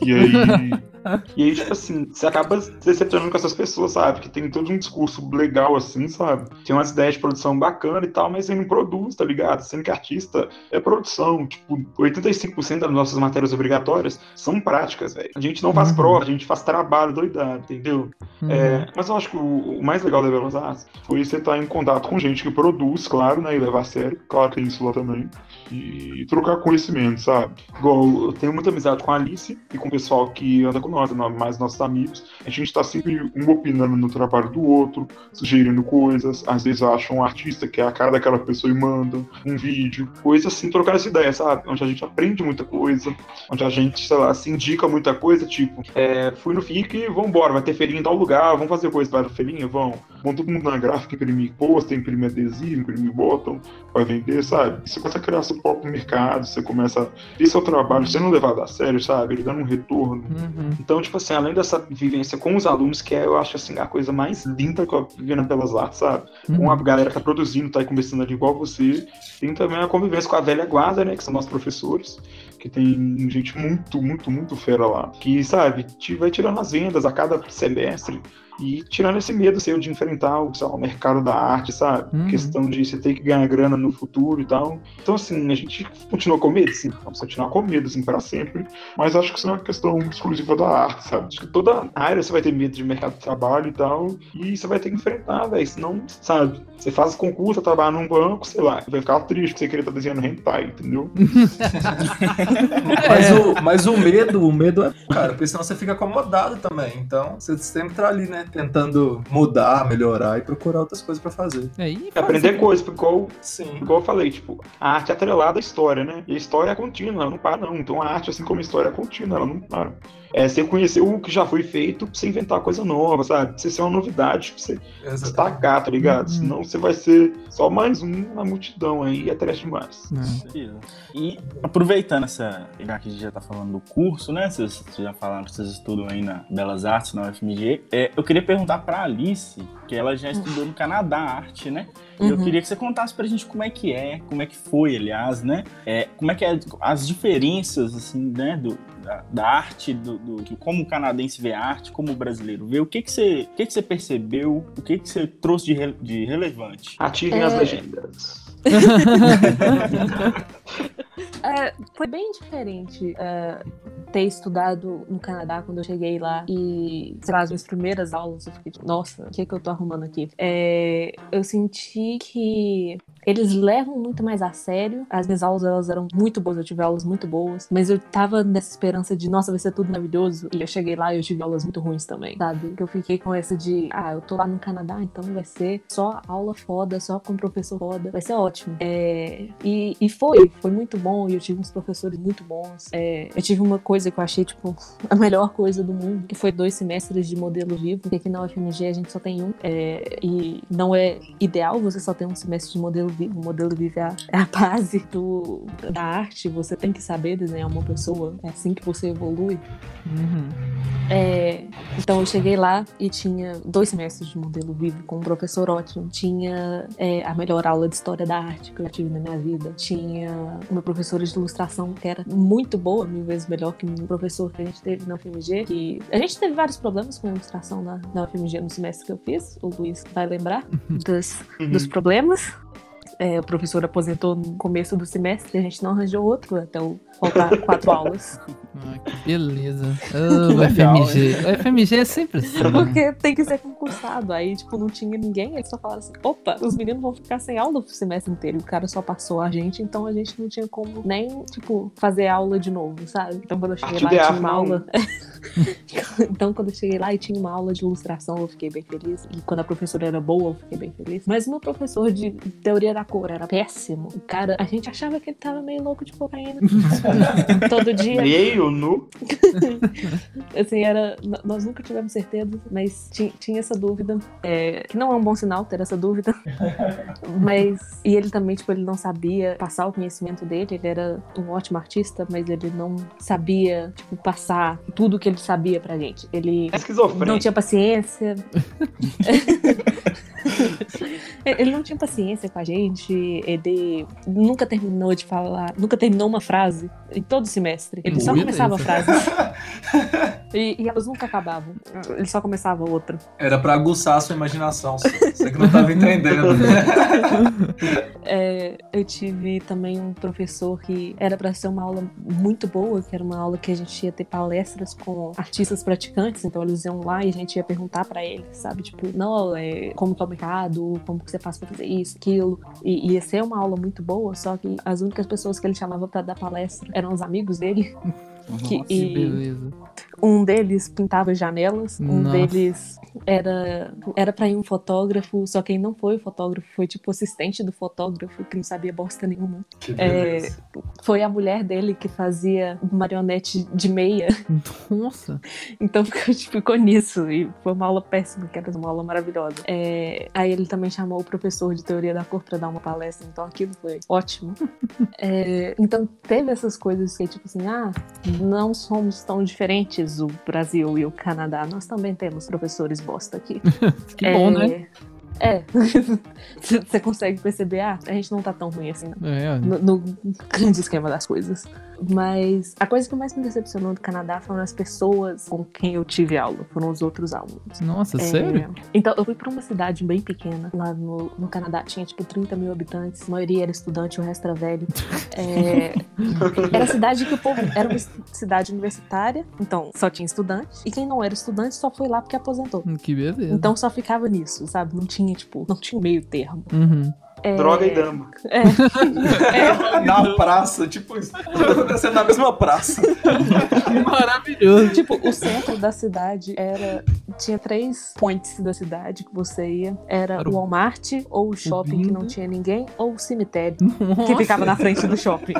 E aí. e aí, tipo assim, você acaba se decepcionando com essas pessoas, sabe? Que tem todo um discurso legal, assim, sabe? Tem umas ideias de produção bacana e tal, mas ele não produz, tá ligado? Sendo que artista é produção. Tipo, 85% das nossas matérias obrigatórias são práticas, velho. A gente não faz Uhum. prova, a gente faz trabalho doidado, entendeu? Uhum. É, mas eu acho que o, o mais legal da Belas Artes foi você estar em contato com gente que produz, claro, né? E levar a sério, claro que tem isso lá também. E trocar conhecimento, sabe? Igual eu tenho muita amizade com a Alice e com o pessoal que anda com nós, mais nossos amigos. A gente tá sempre um opinando no trabalho do outro, sugerindo coisas. Às vezes acha um artista que é a cara daquela pessoa e manda um vídeo, coisa assim, trocar essa ideia, sabe? Onde a gente aprende muita coisa, onde a gente, sei lá, se indica muita coisa, tipo, é, fui no FIC vambora, vai ter feirinha em tal lugar, vamos fazer coisa para a feirinha, vão. Vão todo mundo na gráfica imprimir pôster, imprimir adesivo, imprimir bottom, vai vender, sabe? Você começa a criar seu próprio mercado, você começa a ver seu trabalho sendo levado a sério, sabe? Ele dando um retorno. Uhum. Então, tipo assim, além dessa vivência com os alunos, que é, eu acho, assim, a coisa mais linda que eu vivi na Belas Artes, sabe? Com a galera que tá produzindo, tá aí conversando ali igual você. Tem também a convivência com a velha guarda, né? Que são nossos professores. Que tem gente muito, muito, muito fera lá. Que, sabe, te vai tirando as vendas a cada semestre. E tirando esse medo seu de enfrentar o, lá, o mercado da arte, sabe? Uhum. Questão de você ter que ganhar grana no futuro e tal. Então, assim, a gente continua com medo, sim. Vamos continuar com medo, assim, para sempre. Mas acho que isso não é uma questão exclusiva da arte, sabe? Acho que toda área você vai ter medo de mercado de trabalho e tal. E você vai ter que enfrentar, velho. Senão, sabe? Você faz concurso, trabalha num banco, sei lá. Vai ficar triste que você queria estar desenhando hentai, entendeu? Mas, o, mas o medo, o medo é, cara, porque senão você fica acomodado também. Então, você sempre tá ali, né, tentando mudar, melhorar e procurar outras coisas pra fazer. É, e É aprender coisas, porque igual, Sim. igual eu falei, tipo, a arte é atrelada à história, né? E a história é contínua, ela não para, não. Então a arte, assim como a história é contínua, ela não para. É você conhecer o que já foi feito pra você inventar coisa nova, sabe? Pra você ser uma novidade, pra você destacar, tá ligado? Uhum. Senão você vai ser só mais um na multidão aí, é trash demais. É. E aproveitando essa, já que a gente já tá falando do curso, né? Vocês já falaram que vocês estudam aí na Belas Artes, na UFMG. É, eu queria perguntar pra Alice, que ela já estudou no Canadá arte, né? E eu Uhum. queria que você contasse pra gente como é que é, como é que foi, aliás, né? É, como é que é as diferenças, assim, né, do, da, da arte, do, do- como o canadense vê a arte, como o brasileiro vê. O que que você, o que que você percebeu, o que que você trouxe de, re- de relevante? Ativem É. as legendas. É, foi bem diferente é, ter estudado no Canadá quando eu cheguei lá e, sei lá, as minhas primeiras aulas eu fiquei tipo, nossa, o que, é que eu tô arrumando aqui? É, eu senti que eles levam muito mais a sério. As minhas aulas elas eram muito boas, eu tive aulas muito boas, mas eu tava nessa esperança de, nossa, vai ser tudo maravilhoso. E eu cheguei lá e eu tive aulas muito ruins também, sabe? Que eu fiquei com essa de, ah, eu tô lá no Canadá, então vai ser só aula foda, só com professor foda, vai ser ótimo. É, e, e foi, foi muito bom. E eu tive uns professores muito bons. É, eu tive uma coisa que eu achei, tipo, a melhor coisa do mundo, que foi dois semestres de modelo vivo, porque aqui na UFMG a gente só tem um. é, e não é ideal você só ter um semestre de modelo vivo. O modelo vivo é a, é a base do, da arte. Você tem que saber desenhar uma pessoa. É assim que você evolui. Uhum. É, então eu cheguei lá e tinha dois semestres de modelo vivo com um professor ótimo. Tinha é, a melhor aula de história da arte que eu já tive na minha vida. Tinha uma professora de ilustração que era muito boa, mil vezes melhor que um professor que a gente teve na UFMG. Que a gente teve vários problemas com a ilustração na, na UFMG no semestre que eu fiz. O Luiz vai lembrar dos, dos problemas. É, o professor aposentou no começo do semestre e a gente não arranjou outro até o faltar quatro aulas. Ah, que beleza. Ah, o legal, FMG. O FMG é sempre assim. né? Porque tem que ser concursado. Aí, tipo, não tinha ninguém. Eles só falaram assim: opa, os meninos vão ficar sem aula o semestre inteiro. E o cara só passou a gente, então a gente não tinha como nem, tipo, fazer aula de novo, sabe? Então quando eu cheguei lá, tinha uma aula. então quando eu cheguei lá e tinha uma aula de ilustração, eu fiquei bem feliz. E quando a professora era boa, eu fiquei bem feliz. Mas o meu professor de teoria da cor era péssimo. O cara, a gente achava que ele tava meio louco de cocaína. Todo dia. Meio nu. Assim, era. Nós nunca tivemos certeza, mas ti- tinha essa dúvida. é, que não é um bom sinal ter essa dúvida. mas. E ele também, tipo, ele não sabia passar o conhecimento dele. Ele era um ótimo artista, mas ele não sabia, tipo, passar tudo que ele sabia pra gente. Ele É não tinha paciência. ele não tinha paciência com a gente. Ele nunca terminou de falar, nunca terminou uma frase em todo o semestre. Ele só Beleza. começava frases. E, e elas nunca acabavam. Ele só começava outra. Era pra aguçar a sua imaginação. só. Você que não tava entendendo. É, eu tive também um professor que era para ser uma aula muito boa, que era uma aula que a gente ia ter palestras com artistas praticantes, então eles iam lá e a gente ia perguntar para eles, sabe? Tipo, não, é, como tá o mercado, como que você faz pra fazer isso, aquilo. E ia ser uma aula muito boa, só que as únicas pessoas que ele chamava para dar palestra eram os amigos dele. Que- Que e- beleza. Um deles pintava janelas, um Nossa. deles era era para ir um fotógrafo, só quem não foi o fotógrafo foi tipo o assistente do fotógrafo que não sabia bosta nenhuma. Que É, foi a mulher dele que fazia marionete de meia, Nossa. então ficou, ficou nisso e foi uma aula péssima, que era uma aula maravilhosa. É, aí ele também chamou o professor de teoria da cor para dar uma palestra, então aquilo foi ótimo. É, então teve essas coisas que tipo assim, ah, não somos tão diferentes o Brasil e o Canadá, nós também temos professores bosta aqui. Que bom, né? É. Você consegue perceber, ah, a gente não tá tão ruim assim, não. É, No, no grande esquema das coisas. Mas a coisa que mais me decepcionou do Canadá foram as pessoas com quem eu tive aula, foram os outros alunos. Nossa, É, sério? Então, eu fui pra uma cidade bem pequena, lá no, no Canadá, tinha tipo 30 mil habitantes, a maioria era estudante, o resto era velho. É, era cidade que o povo. Era uma cidade universitária, então só tinha estudante, e quem não era estudante só foi lá porque aposentou. Que beleza. Então só ficava nisso, sabe? Não tinha, tipo, não tinha um meio termo. Uhum. É, Droga e dama. Na praça, tipo isso. Tudo acontecendo na mesma praça. Que maravilhoso. Tipo, o centro da cidade era. Tinha três points da cidade que você ia. Era o Walmart, ou o shopping que não tinha ninguém, ou o cemitério que Nossa. ficava na frente do shopping.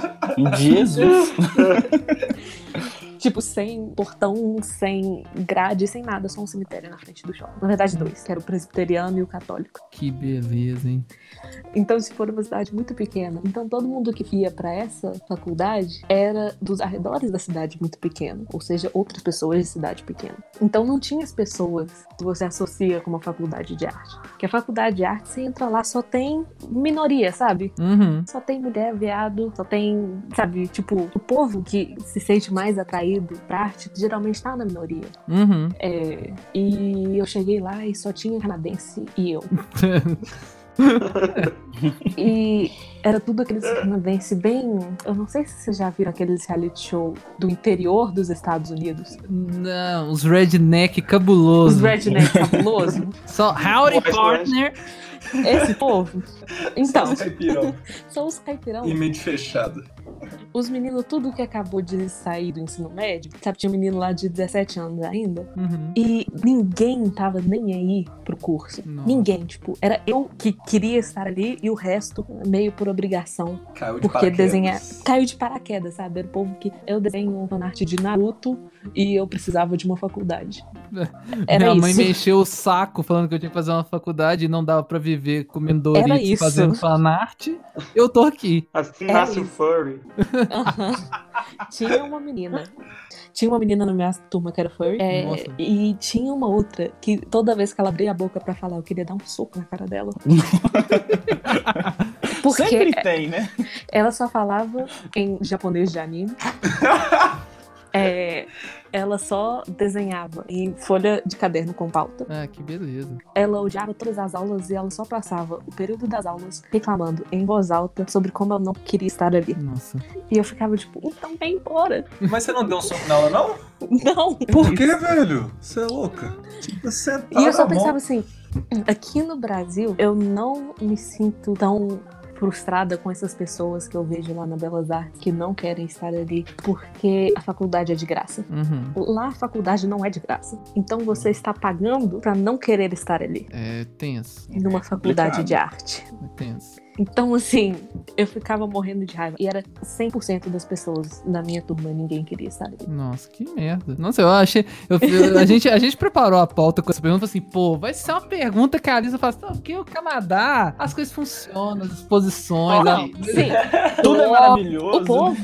Jesus. Tipo, sem portão, sem grade, sem nada, só um cemitério na frente do shopping. Na verdade, dois, que era o presbiteriano e o católico. Que beleza, hein? Então, se for uma cidade muito pequena, então todo mundo que ia pra essa faculdade era dos arredores da cidade muito pequena, ou seja, outras pessoas de cidade pequena. Então não tinha as pessoas que você associa com uma faculdade de arte. Porque a faculdade de arte, você entra lá, só tem minoria, sabe? Uhum. Só tem mulher, viado, só tem, sabe, tipo, o povo que se sente mais atraído pra arte geralmente tá na minoria. Uhum. É, e eu cheguei lá e só tinha canadense e eu. E era tudo aqueles canadense bem. Eu não sei se vocês já viram aqueles reality show do interior dos Estados Unidos. Não, os redneck cabuloso. Os redneck cabuloso. Só howdy partner. Esse povo. Então, Só caipirão. são os caipirão. E mente fechada. Os meninos, tudo que acabou de sair do ensino médio, sabe, tinha um menino lá de 17 anos ainda. Uhum. E ninguém tava nem aí pro curso. Nossa. Ninguém, tipo, era eu que queria estar ali e o resto meio por obrigação. Caiu de Porque paraquedas. desenhar. Caiu de paraquedas, sabe? Era o povo que eu desenho um fanart de Naruto e eu precisava de uma faculdade. Era Minha mãe isso. me encheu o saco falando que eu tinha que fazer uma faculdade e não dava pra viver comendo Era Doritos isso. fazendo fanart. Eu tô aqui. Assim É nasce o furry. Aham. tinha uma menina. Tinha uma menina na minha turma que era furry. é, e tinha uma outra que toda vez que ela abria a boca pra falar, eu queria dar um soco na cara dela. Porque Sempre tem, né? ela só falava em japonês de anime. É, ela só desenhava em folha de caderno com pauta. Ah, que beleza. Ela odiava todas as aulas e ela só passava o período das aulas reclamando em voz alta sobre como ela não queria estar ali. Nossa. E eu ficava tipo, então vem embora. Mas você não deu um soco nela, não? Não. Por que, velho? Você é louca? Tipo, sentar E eu só na mão. pensava assim, aqui no Brasil, eu não me sinto tão frustrada com essas pessoas que eu vejo lá na Belas Artes que não querem estar ali porque a faculdade é de graça. Uhum. Lá a faculdade não é de graça. Então você está pagando pra não querer estar ali É tenso. numa faculdade complicado. de arte. É tenso. Então, assim, eu ficava morrendo de raiva. E era 100% das pessoas da minha turma, ninguém queria estar ali. Nossa, que merda. Nossa, eu achei. eu- eu- a, gente, a gente preparou a pauta com essa pergunta assim, pô, vai ser uma pergunta que a Alisa fala assim, porque o Canadá, as coisas funcionam, as exposições. Não, a- sim. Tudo é maravilhoso. O povo.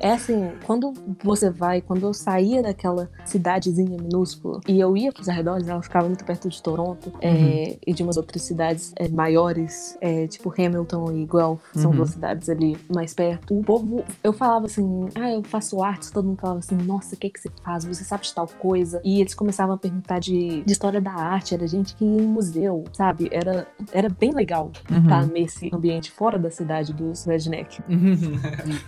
É assim, quando você vai, quando eu saía daquela cidadezinha minúscula e eu ia pros arredores, ela ficava muito perto de Toronto é, e de umas outras cidades é, maiores, é, tipo Hamilton e Guelph, são Uhum. duas cidades ali mais perto. O povo, eu falava assim, ah, eu faço artes, todo mundo falava assim, nossa, o que, que você faz? Você sabe de tal coisa? E eles começavam a perguntar de, de história da arte, era gente que ia em museu, sabe? Era, era bem legal Uhum. estar nesse ambiente fora da cidade dos redneck. Uhum.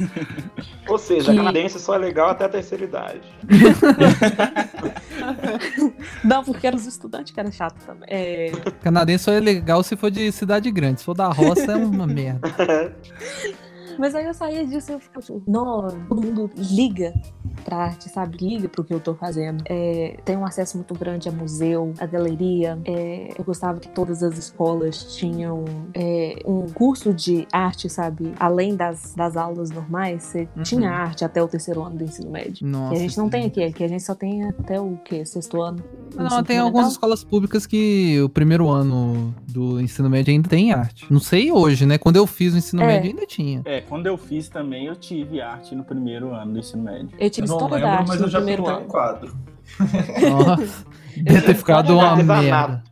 Ou seja, Que- canadense só é legal até a terceira idade. Não, porque eram os estudantes que era chato também. É, Canadense só é legal se for de cidade grande. Se for da roça, é uma merda. Mas aí eu saía disso e eu ficava tipo, não, todo mundo liga pra arte, sabe? Liga pro que eu tô fazendo. É, tem um acesso muito grande a museu, a galeria. É, eu gostava que todas as escolas tinham é, um curso de arte, sabe? Além das, das aulas normais, você Uhum. tinha arte até o terceiro ano do ensino médio. Nossa. que a gente não tem sim. aqui, aqui a gente só tem até o quê? Sexto ano. Não, tem fundamental? algumas escolas públicas que o primeiro ano do ensino médio ainda tem arte. Não sei hoje, né? Quando eu fiz o ensino É. médio ainda tinha. É, quando eu fiz também, eu tive arte no primeiro ano do ensino médio. Eu tive Eu não história da lembro, arte mas no eu já primeiro pintei um ano. quadro. Nossa. Deve ter ficado uma merda.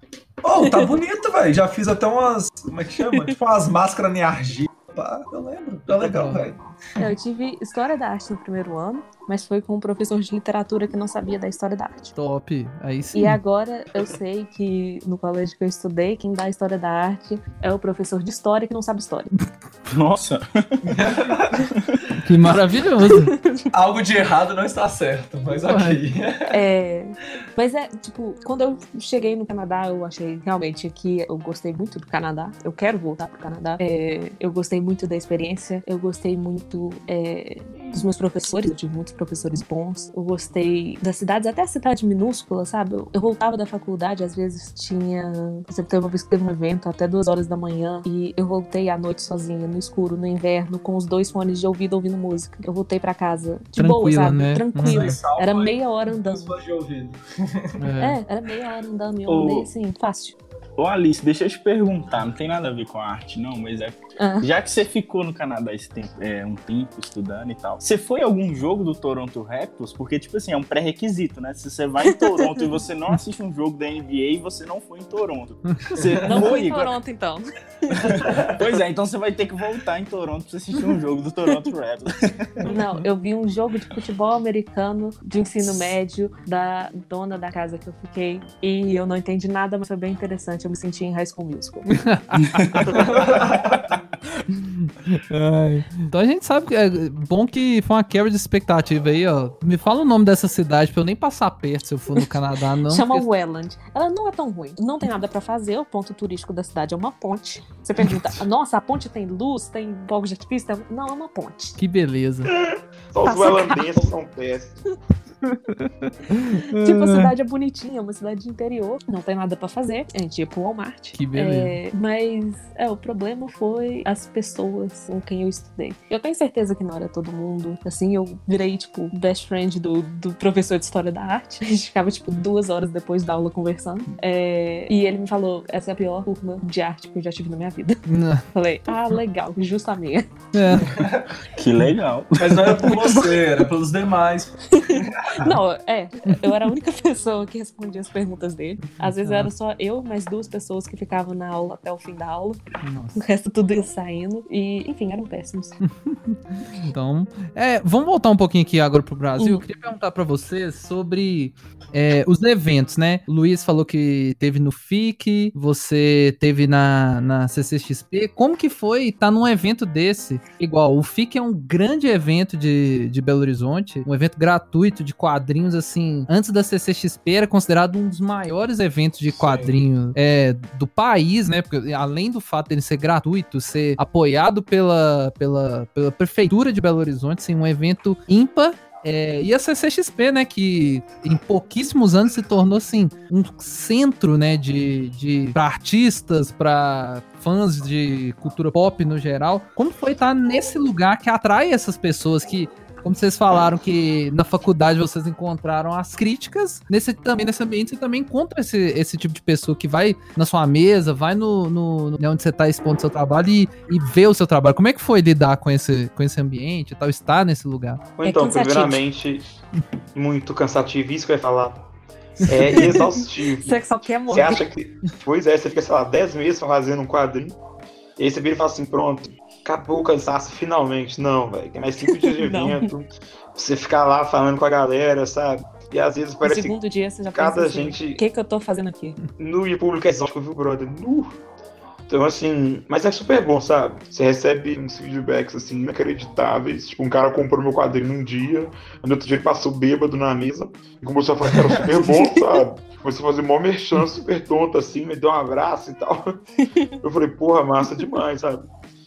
Oh, tá bonito, velho. Já fiz até umas. Como é que chama? tipo umas máscaras em argila. Pá, eu lembro. Tá legal, velho. Eu tive História da Arte no primeiro ano, mas foi com um professor de literatura que não sabia da História da Arte. Top. Aí sim. E agora eu sei que no colégio que eu estudei, quem dá História da Arte é o professor de História que não sabe História. Nossa, Que maravilhoso. Algo de errado não está certo, mas ok. É, mas é, tipo, quando eu cheguei no Canadá, eu achei realmente que eu gostei muito do Canadá. Eu quero voltar pro Canadá. É, eu gostei muito da experiência. Eu gostei muito é, dos meus professores. Eu tive muitos professores bons. Eu gostei das cidades, até a cidade minúscula, sabe? Eu, eu voltava da faculdade, às vezes tinha. Por exemplo, teve uma vez que teve um evento até duas horas da manhã e eu voltei à noite sozinha, no escuro, no inverno, com os dois fones de ouvido ouvindo música. Eu voltei pra casa de boa, Tranquila, sabe? né? Sai salvo Era meia hora com andando. os fones de ouvido. É. É, era meia hora andando e eu andei assim, fácil. ô Alice, deixa eu te perguntar, não tem nada a ver com a arte, não, mas é. Ah. Já que você ficou no Canadá esse tempo, é, um tempo estudando e tal, você foi a algum jogo do Toronto Raptors? Porque, tipo assim, é um pré-requisito, né? Se você vai em Toronto e você não assiste um jogo da NBA, você não foi em Toronto. Você Não foi, em? Toronto, então. Pois é, então você vai ter que voltar em Toronto pra você assistir um jogo do Toronto Raptors. Não, eu vi um jogo de futebol americano de ensino médio da dona da casa que eu fiquei e eu não entendi nada, mas foi bem interessante. Eu me senti em High School Musical. Ai. Então a gente sabe que é bom que foi uma quebra de expectativa aí, ó. Me fala o nome dessa cidade pra eu nem passar perto se eu for no Canadá, não. Chama porque- Welland. Ela não é tão ruim. Não tem nada pra fazer. O ponto turístico da cidade é uma ponte. Você pergunta, nossa, a ponte tem luz, tem fogos de artifício? Não, é uma ponte. Que beleza. Só os Passa holandeses são péssimos. Tipo, a cidade é bonitinha, é uma cidade de interior, não tem nada pra fazer, é tipo Walmart. Que beleza. É, mas é, o problema foi as pessoas com quem eu estudei. Eu tenho certeza que não era todo mundo. Assim, eu virei, tipo, best friend do, do professor de História da Arte. A gente ficava, tipo, duas horas depois da aula conversando. É, e ele me falou, essa é a pior turma de arte que eu já tive na minha vida. Não. Falei, ah, legal, justo a minha. É. Que legal. Mas não era por você, era pelos demais. Não, é, eu era a única pessoa que respondia as perguntas dele. Às vezes era só eu, mais duas pessoas que ficavam na aula até o fim da aula. Nossa. O resto tudo ia saindo. E, enfim, eram péssimos. Então, é, vamos voltar um pouquinho aqui agora pro Brasil. Eu Uhum. queria perguntar pra vocês sobre é, os eventos, né? O Luiz falou que teve no FIC, você teve na, na CCXP. Como que foi estar num evento desse? Igual, o FIC é um grande evento de, de Belo Horizonte, um evento gratuito de quadrinhos, assim. Antes da CCXP era considerado um dos maiores eventos de Sim. quadrinhos é, do país, né? Porque além do fato dele ser gratuito, ser apoiado pela, pela, pela prefeitura de Belo Horizonte, assim, um evento ímpar. É, e a CCXP, né, que em pouquíssimos anos se tornou, assim, um centro, né, de, de para artistas, para fãs de cultura pop no geral. Como foi estar nesse lugar que atrai essas pessoas que como vocês falaram que na faculdade vocês encontraram as críticas, nesse também nesse ambiente você também encontra esse, esse tipo de pessoa que vai na sua mesa, vai no, no, no- onde você está expondo seu trabalho e, e vê o seu trabalho. Como é que foi lidar com esse, com esse ambiente e tal, estar nesse lugar? É então, cansativo. primeiramente, muito cansativo, isso que eu ia falar. É exaustivo. Você só quer Você morrer. acha que. Pois é, você fica, sei lá, 10 meses fazendo um quadrinho. E aí você vira e fala assim: pronto, acabou o cansaço finalmente. Não, velho. Mais cinco dias de evento. Você ficar lá falando com a galera, sabe? E às vezes No parece que segundo dia você já cada assim, gente- o que que eu tô fazendo aqui? no e público é exótico, viu, brother? Nu. Então, assim, mas é super bom, sabe? Você recebe uns feedbacks, assim, inacreditáveis. Tipo, um cara comprou meu quadrinho num dia, no outro dia ele passou bêbado na mesa e começou a falar que era super bom, sabe? Começou a fazer mó merchan super tonto, assim, me deu um abraço e tal. Eu falei, porra, massa demais, sabe?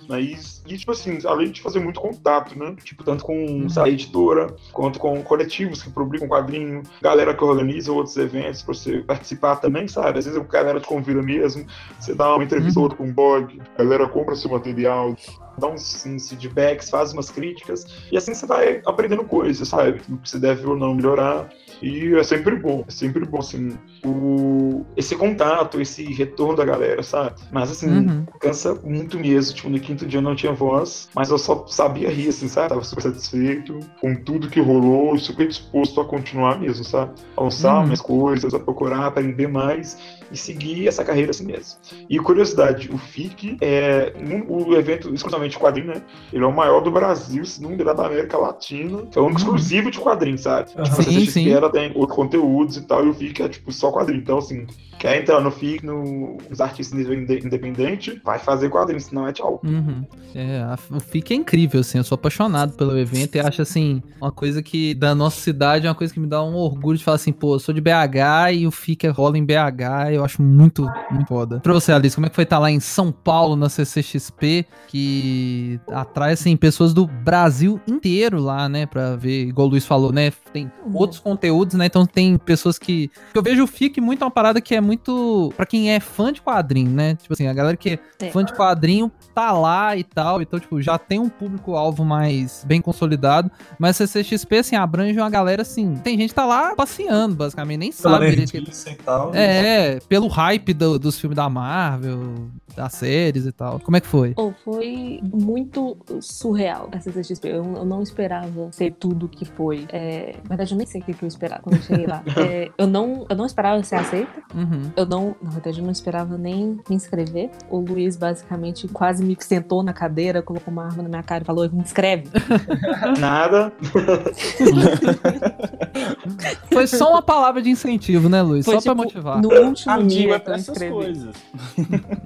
Mas, e tipo assim, além de fazer muito contato, né? Tipo, tanto com lá, a editora, quanto com coletivos que publicam quadrinho, galera que organiza outros eventos pra você participar também, sabe? Às vezes a galera te convida mesmo, você dá uma entrevista ou outra com um blog, a galera compra seu material, dá uns, uns feedbacks, faz umas críticas, e assim você vai aprendendo coisas, sabe? O que você deve ou não melhorar. E é sempre bom, é sempre bom, assim. O... esse contato, esse retorno da galera, sabe? Mas assim, Uhum. cansa muito mesmo. Tipo, no quinto dia eu não tinha voz, mas eu só sabia rir, assim, sabe? Tava super satisfeito com tudo que rolou e super disposto a continuar mesmo, sabe? A lançar Uhum. minhas coisas, a procurar, aprender mais e seguir essa carreira assim mesmo. E curiosidade, o FIC é um- o evento exclusivamente de quadrinho, né? Ele é o maior do Brasil, se não me engano, da América Latina. É um exclusivo de quadrinho, sabe? Tipo, Sim, sim. Ela tem outros conteúdos e tal, e o FIC é tipo só quadrinho. Então, assim, quer entrar no FIC, no, nos artistas nível inde- independente, vai fazer quadrinho, senão é tchau. Uhum. É, a- o FIC é incrível, assim, eu sou apaixonado pelo evento e acho, assim, uma coisa que, da nossa cidade, é uma coisa que me dá um orgulho de falar assim, pô, eu sou de BH e o FIC rola em BH, eu acho muito, muito foda. Pra você, Alice, como é que foi estar lá em São Paulo, na CCXP, que atrai, assim, pessoas do Brasil inteiro lá, né, pra ver, igual o Luiz falou, né, tem outros conteúdos, né, então tem pessoas que... eu vejo o FIC muito uma parada que é muito, pra quem é fã de quadrinho, né, tipo assim, a galera que É. fã de quadrinho tá lá e tal, então, tipo, já tem um público-alvo mais bem consolidado, mas a CCXP, assim, abrange uma galera, assim, tem gente que tá lá passeando, basicamente, nem Pela sabe que- e tal. É, pelo hype do- dos filmes da Marvel, das séries e tal. Como é que foi? Ou foi muito surreal essa CXP. Eu, eu não esperava ser tudo que foi. É, na verdade, eu nem sei o que, que eu esperava quando eu cheguei lá. É, eu, não, eu não esperava ser aceita. Uhum. Eu não, na verdade, eu não esperava nem me inscrever. O Luiz basicamente quase me sentou na cadeira, colocou uma arma na minha cara e falou: me inscreve. Nada. Foi só uma palavra de incentivo, né, Luiz? Foi, só pra tipo, motivar. No último Amigo dia é pra eu essas coisas.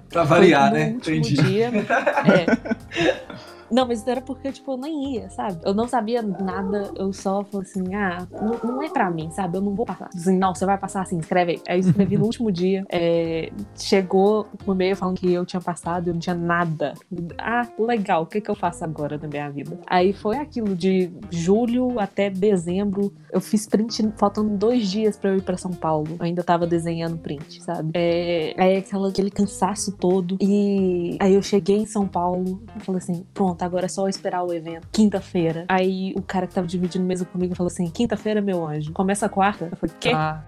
Pra Foi variar, no né? último Entendi. dia. é. Não, mas era porque, tipo, eu nem ia, sabe? Eu não sabia nada, eu só falei assim, ah, não, é pra mim, sabe? Eu não vou passar. Assim, não, você vai passar assim, escreve aí. Aí eu escrevi no último dia, é, chegou no meio falando que eu tinha passado eu não tinha nada. Ah, legal, o que que eu faço agora na minha vida? Aí foi aquilo de julho até dezembro, eu fiz print faltando dois dias pra eu ir pra São Paulo. Eu ainda tava desenhando print, sabe? É, aí aquela, aquele cansaço todo. E aí eu cheguei em São Paulo falei assim: pronto, agora é só esperar o evento. Quinta-feira. Aí o cara que tava dividindo mesa comigo falou assim: quinta-feira, meu anjo. Começa a quarta. Eu falei: quê? Ah,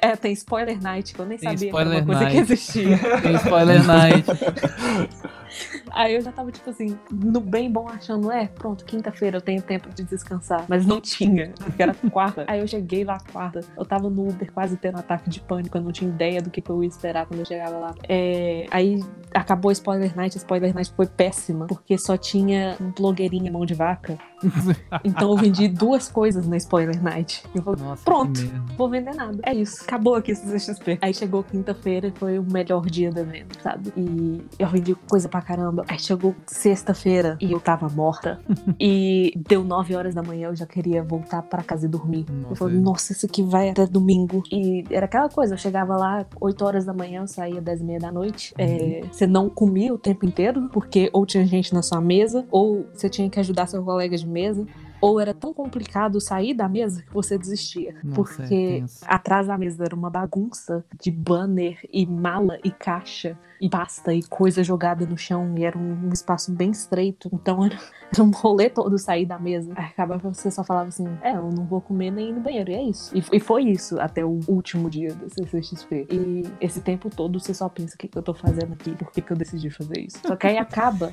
É, tem spoiler night, que eu nem Tem sabia que era spoiler uma coisa que night. existia. tem spoiler night. Aí eu já tava, tipo assim, no bem bom, achando, é, pronto, quinta-feira eu tenho tempo de descansar. Mas não tinha, porque era quarta. Aí eu cheguei lá quarta, eu tava no Uber quase tendo ataque de pânico, eu não tinha ideia do que, que eu ia esperar quando eu chegava lá. É, aí acabou a Spoiler Night, a Spoiler Night foi péssima, porque só tinha um blogueirinha mão de vaca. Então eu vendi duas coisas na Spoiler Night. Eu falei, Nossa, Pronto. vou vender nada. É isso. Acabou aqui esse CXP. Aí chegou quinta-feira e foi o melhor dia do evento, sabe? E eu vendi coisa pra caramba. Aí chegou sexta-feira e eu tava morta. e deu nove horas da manhã, eu já queria voltar pra casa e dormir. eu Nossa, falei, é. nossa, isso aqui vai até domingo. E era aquela coisa, eu chegava lá oito horas da manhã, eu saía dez e meia da noite. É, você não comia o tempo inteiro, porque ou tinha gente na sua mesa, ou você tinha que ajudar seu colega de mesa. Ou era tão complicado sair da mesa que você desistia. Nossa, é porque tenso. atrás da mesa era uma bagunça de banner e mala e caixa e pasta e coisa jogada no chão. E era um, um espaço bem estreito. Então era, era um rolê todo sair da mesa. Acabava que você só falava assim: é, eu não vou comer nem ir no banheiro. E é isso. E, e foi isso até o último dia do CCXP. E esse tempo todo você só pensa: o que, que eu tô fazendo aqui? Por que, que eu decidi fazer isso? Só que aí acaba.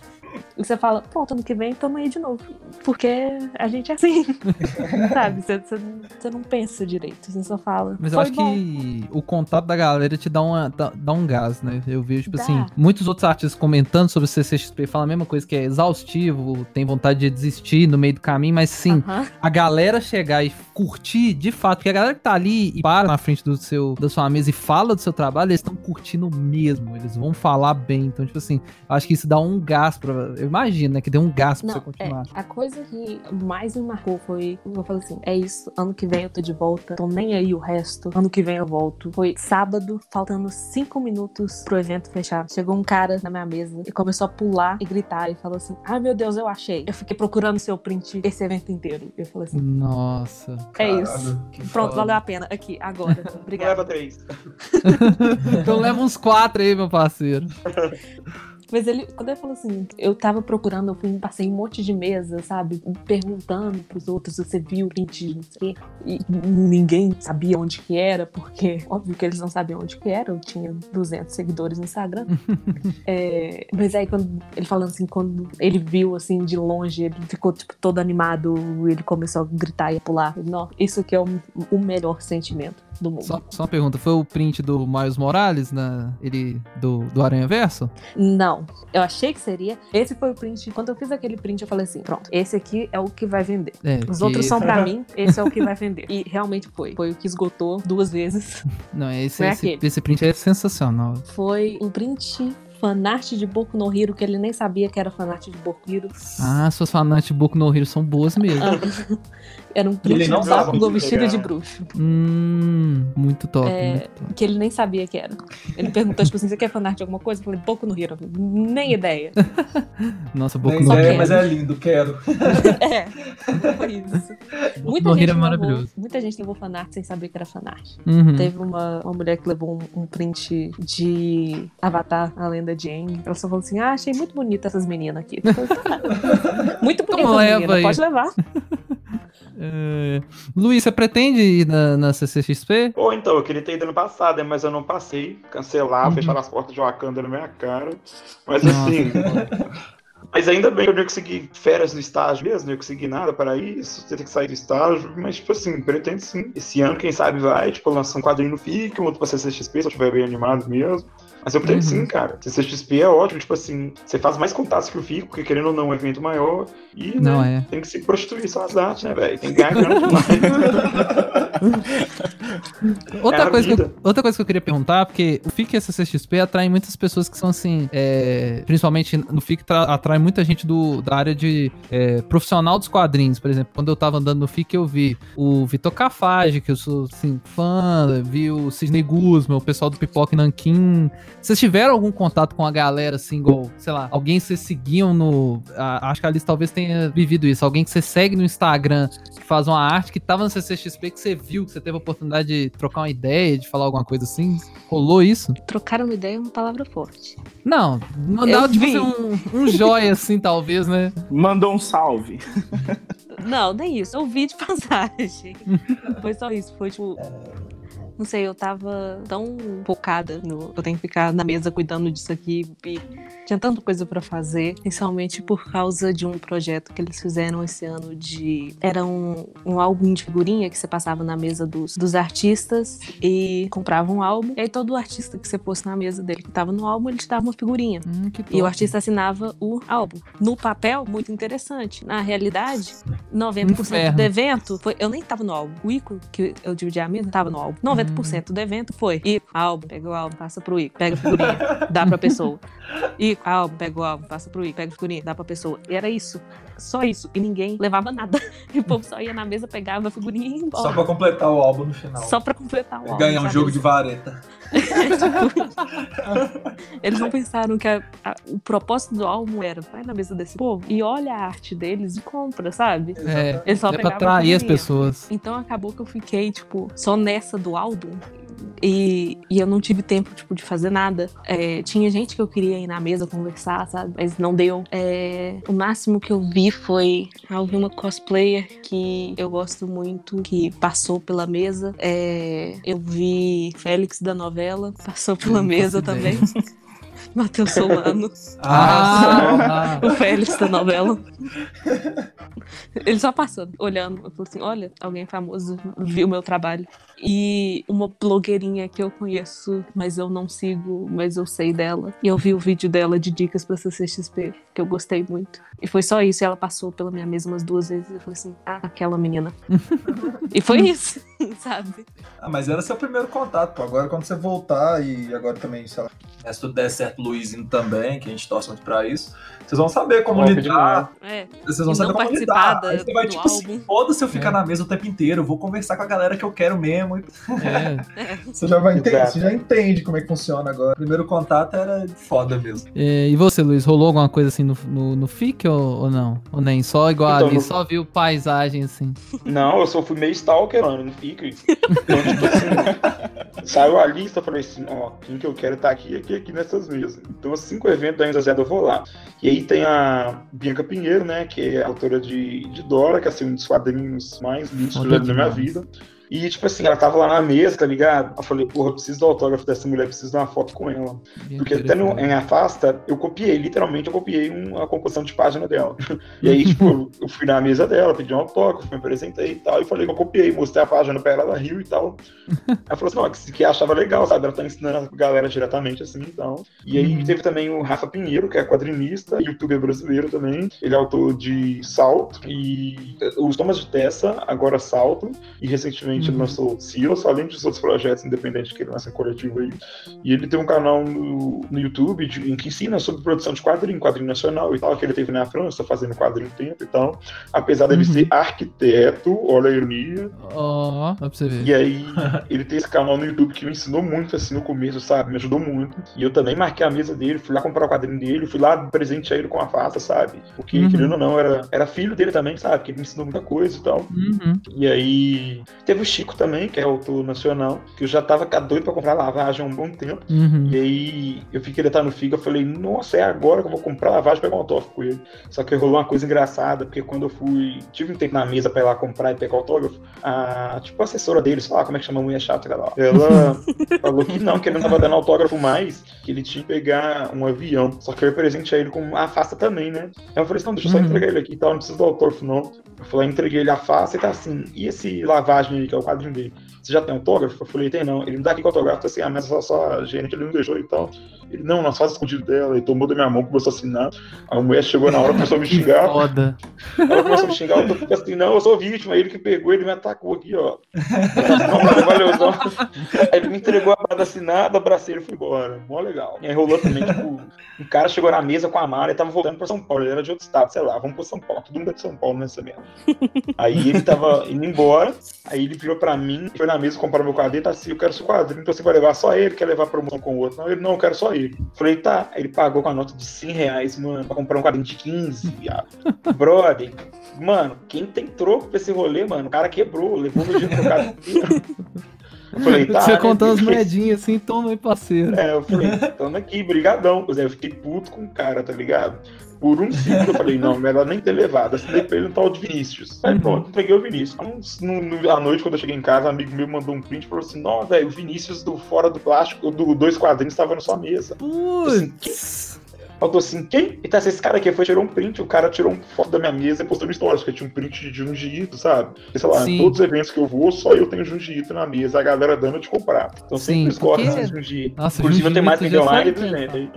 E você fala, pronto, ano que vem tamo aí de novo. Porque a gente é assim. Sabe? Você, você, você não pensa direito. Você só fala. Mas eu "Foi acho bom." que o contato da galera te dá, uma, dá, dá um gás, né? Eu vejo, tipo. Assim, muitos outros artistas comentando sobre o CCXP falam a mesma coisa, que é exaustivo, tem vontade de desistir no meio do caminho, mas sim, Aham. a galera chegar e curtir de fato, porque a galera que tá ali e para na frente do seu, da sua mesa e fala do seu trabalho, eles estão curtindo mesmo, eles vão falar bem. Então, tipo assim, acho que isso dá um gás pra. Eu imagino, né? Que deu um gás pra Não, você continuar. é, a coisa que mais me marcou foi, eu falei assim, é isso, ano que vem eu tô de volta, tô nem aí o resto, ano que vem eu volto. Foi sábado, faltando cinco minutos pro evento fechar. Chegou um cara na minha mesa e começou a pular e gritar e falou assim, ai meu Deus, eu achei. Eu fiquei procurando seu print esse evento inteiro. Eu falei assim, Nossa. É isso. Pronto, foda. valeu a pena. Aqui, agora. Obrigada. Leva três. Então leva uns quatro aí, meu parceiro. Mas ele, quando ele falou assim, eu tava procurando, eu fui, passei um monte de mesa, sabe? Perguntando pros outros se você viu o print, não sei o quê. E ninguém sabia onde que era, porque óbvio que eles não sabiam onde que era. Eu tinha 200 seguidores no Instagram. É, mas aí quando ele falando assim, quando ele viu assim de longe, ele ficou tipo todo animado, ele começou a gritar e a pular. Não, isso que é o, o melhor sentimento do mundo. Só, só uma pergunta, foi o print do Miles Morales, na, ele, do, do Aranha Verso? Não, eu achei que seria. Esse foi o print. Quando eu fiz aquele print, eu falei assim: pronto, esse aqui é o que vai vender. É, Os que- outros são pra mim, esse é o que vai vender. E realmente foi. Foi o que esgotou duas vezes. Não, esse, Foi esse, esse print é sensacional. Foi um print fanart de Boku no Hero, que ele nem sabia que era fanart de Boku no Hero. Ah, suas fanarts de Boku no Hero são boas mesmo. Era um sabe Bakugo onde vestido de bruxo. Hum, muito top, É, muito top. Que ele nem sabia que era. Ele perguntou, tipo assim, você quer fanart de alguma coisa? Eu falei, Boku no Hero. Nem ideia. Nossa, Boku Nem no. Hero. mas é lindo, quero. é, foi isso. Muita gente, Hero é levou, maravilhoso. muita gente levou fanart sem saber que era fanart. Uhum. Teve uma, uma mulher que levou um, um print de Avatar, a lenda de Aang. Ela só falou assim: Ah, achei muito bonita essas meninas aqui. Falei, "Ah, muito bonita, Então menina, aí." pode levar. É, Luiz, você pretende ir na, na CCXP? Pô, então, eu queria ter ido ano passado, mas eu não passei. Cancelar, Uhum. fechar as portas de Wakanda na minha cara. Mas Nossa. assim. Mas ainda bem que eu não consegui férias no estágio mesmo, não ia conseguir nada para isso, tem que sair do estágio, mas tipo assim, pretendo sim. Esse ano, quem sabe, vai, tipo, lançar um quadrinho no FIC, um outro pra CCXP, se eu estiver bem animado mesmo. Mas eu pretendo Uhum. sim, cara. CCXP é ótimo, tipo assim, você faz mais contatos que o FIC, porque querendo ou não, é um evento maior, e Não né, é. tem que se prostituir só as artes, né, velho? Tem que ganhar grana. Outra, É coisa que eu, outra coisa que eu queria perguntar, porque o FIC e a CCXP atrai muitas pessoas que são assim, é, principalmente no FIC tra- atrai muita gente do, da área de é, profissional dos quadrinhos, por exemplo. Quando eu tava andando no FIC, eu vi o Vitor Cafage, que eu sou assim, fã, vi o Sidney Guzman, o pessoal do Pipoca e Nanquim. Vocês tiveram algum contato com a galera, assim, igual, sei lá, alguém que vocês seguiam no. a- acho que a Alice talvez tenha vivido isso. Alguém que você segue no Instagram, que faz uma arte, que tava no CCXP, que você viu, que você teve a oportunidade de trocar uma ideia, de falar alguma coisa assim. Rolou isso? Trocar uma ideia é uma palavra forte. Não, mandava Eu tipo assim, um, um joia, assim, talvez, né? Mandou um salve. Não, nem isso. Eu vi de passagem. foi só isso. Foi tipo. Não sei, eu tava tão focada no. Eu tenho que ficar na mesa cuidando disso aqui. E tinha tanta coisa pra fazer. Principalmente por causa de um projeto que eles fizeram esse ano de. Era um, um álbum de figurinha que você passava na mesa dos, dos artistas e comprava um álbum. E aí todo artista que você fosse na mesa dele que tava no álbum, ele te dava uma figurinha. Hum, E o artista assinava o álbum. No papel, muito interessante. Na realidade, 90% Inferno. do evento foi. Eu nem tava no álbum. O Ico, que eu dividi a mesa, tava no álbum. 90% do evento foi. Ico, álbum, pega o álbum, passa pro Ico, pega a figurinha, dá pra pessoa. Ico, álbum, pega o álbum, passa pro Ico, pega a figurinha, dá pra pessoa. E era isso. Só isso. E ninguém levava nada. E o povo só ia na mesa, pegava a figurinha e ia embora. Só pra completar o álbum no final. Só pra completar o álbum. Ganhar um sabe? jogo de vareta. Eles não pensaram que a- a- o propósito do álbum era vai na mesa desse povo e olha a arte deles e compra, sabe? É, Eles só é pra atrair as pessoas. Então acabou que eu fiquei, tipo, só nessa do álbum. E, e eu não tive tempo, tipo, de fazer nada. É, tinha gente que eu queria ir na mesa conversar, sabe? Mas não deu. É, o máximo que eu vi foi... Eu vi uma cosplayer que eu gosto muito, que passou pela mesa. É, eu vi Félix da novela, passou pela Não mesa também. Matheus Solano. Ah, o Félix da novela. Ele só passou olhando. Eu falei assim: olha, alguém famoso viu meu trabalho. E uma blogueirinha que eu conheço, mas eu não sigo, mas eu sei dela. E eu vi o vídeo dela de dicas pra CCXP, que eu gostei muito. E foi só isso. E ela passou pela minha mesa umas duas vezes. Eu falei assim: ah, aquela menina. e foi isso, sabe? Ah, mas era seu primeiro contato, pô. Agora quando você voltar e agora também, sei lá, né, se tudo der certo, Luizinho também, que a gente torce muito pra isso, vocês vão saber como lidar. É. Vocês vão E saber como lidar. Aí você vai, tipo assim, foda-se eu ficar É. na mesa o tempo inteiro, eu vou conversar com a galera que eu quero mesmo. é. Você já vai entender, você já entende como é que funciona agora. O primeiro contato era foda mesmo. É, E você, Luiz, rolou alguma coisa assim no, no, no FIC ou, ou não? Ou nem? Só igual Então, ali, no- só viu paisagem assim. Não, eu só fui meio stalker, mano, não Então, tipo assim, saiu a lista, eu falei assim, ó, quem que eu quero tá aqui, aqui, aqui nessas mesas. Então, os cinco eventos da Enza Zé eu vou lá. E aí tem a Bianca Pinheiro, né, que é autora de, de Dora, que é assim, um dos quadrinhos mais lindos que eu na minha vida. E, tipo assim, ela tava lá na mesa, tá ligado? Eu falei, porra, eu preciso do autógrafo dessa mulher, preciso dar uma foto com ela. Porque até no, em Afasta, eu copiei, literalmente, eu copiei uma composição de página dela. E aí, tipo, eu fui na mesa dela, pedi um autógrafo, me apresentei e tal, e falei que eu copiei, mostrei a página pra ela, ela riu e tal. Ela falou assim, ó, que, que achava legal, sabe? Ela tá ensinando a galera diretamente, assim, então. E aí Uhum. teve também o Rafa Pinheiro, que é quadrinista, youtuber brasileiro também. Ele é autor de Salto e os Thomas de Tessa, agora Salto, e recentemente ele Uhum. lançou Silas, além dos outros projetos independentes que ele lança coletivo aí. E ele tem um canal no, no YouTube de- em que ensina sobre produção de quadrinho, quadrinho nacional e tal, que ele teve na França, fazendo quadrinho tempo e tal. Apesar dele Uhum. ser arquiteto, olha a ironia, Ó, dá pra você ver. e aí, ele tem esse canal no YouTube que me ensinou muito, assim, no começo, sabe? Me ajudou muito. E eu também marquei a mesa dele, fui lá comprar o quadrinho dele, fui lá presentear ele com a faça, sabe? Porque, Uhum. querendo ou não, era, era filho dele também, sabe? Que ele me ensinou muita coisa e tal. Uhum. E aí, teve o Chico também, que é autor nacional, que eu já tava doido pra comprar lavagem há um bom tempo. Uhum. E aí, eu vi que ele tá no FIGA, eu falei, nossa, é agora que eu vou comprar lavagem e pegar um autógrafo com ele. Só que rolou uma coisa engraçada, porque quando eu fui, tive um tempo na mesa pra ir lá comprar e pegar autógrafo, a, tipo, a assessora dele, sei lá como é que chama a mulher chata, lá, ela falou que não, que ele não tava dando autógrafo mais, que ele tinha que pegar um avião. Só que eu presenteei ele com a afasta também, né? Aí eu falei assim, não, deixa eu só Uhum. entregar ele aqui e tal, não precisa do autógrafo, não. Eu falei, entreguei ele a face e tá assim, e esse lavagem aí, que é o quadrinho dele? Você já tem autógrafo? Eu falei, tem não. Ele me dá aqui com autógrafo, assim, ah, mas só, só a gerente ele não deixou e tal. Ele, não, nós faz escondido dela, e tomou da minha mão, começou a assinar. A mulher chegou na hora, começou a me xingar. foda. Ela começou a me xingar, eu tô assim, não, eu sou vítima, ele que pegou, ele me atacou aqui, ó. Não, valeu, valeuzão. Aí ele me entregou a parada assinada, abracei ele e fui embora. Mó legal. E aí rolou também, tipo, um cara chegou na mesa com a mala e tava voltando pra São Paulo. Ele era de outro estado, sei lá, vamos pra São Paulo. Todo mundo é de São Paulo nessa merda. Aí ele tava indo embora, aí ele virou pra mim, foi na mesa comprar meu quadrinho, tá assim, eu quero seu quadrinho, então você vai levar só ele, quer levar promoção com o outro. Não, ele não, eu quero só ele. Falei, tá. Ele pagou com a nota de 100 reais, mano, pra comprar um quadrinho de 15, viado. Brother, mano, quem tem troco pra esse rolê, mano, o cara quebrou, levou no dia inteiro. Eu falei, tá. você né, contando as moedinhas assim, toma aí, parceiro. É, eu falei, tamo aqui, brigadão. Pois é, eu fiquei puto com o cara, tá ligado? Por um segundo eu falei, não, melhor nem ter levado. Assinei pra ele um tal de Vinícius. Aí Uhum. pronto, entreguei o Vinícius. No- no- à noite, quando eu cheguei em casa, um amigo meu mandou um print e falou assim: Não, velho, o Vinícius do Fora do Plástico, do Dois Quadrinhos, tava na sua mesa. Putz. Faltou assim, quem? E tá, esse cara aqui foi, tirou um print, o cara tirou uma foto da minha mesa e postou no stories, porque tinha um print de Junji Ito, sabe? Porque, sei lá, Sim. em todos os eventos que eu vou, só eu tenho Junji Ito na mesa, a galera dando de comprar. Então Sim, sempre escorre porque- Junji Ito. Nossa, Inclusive eu Junji tenho mais que online do aí.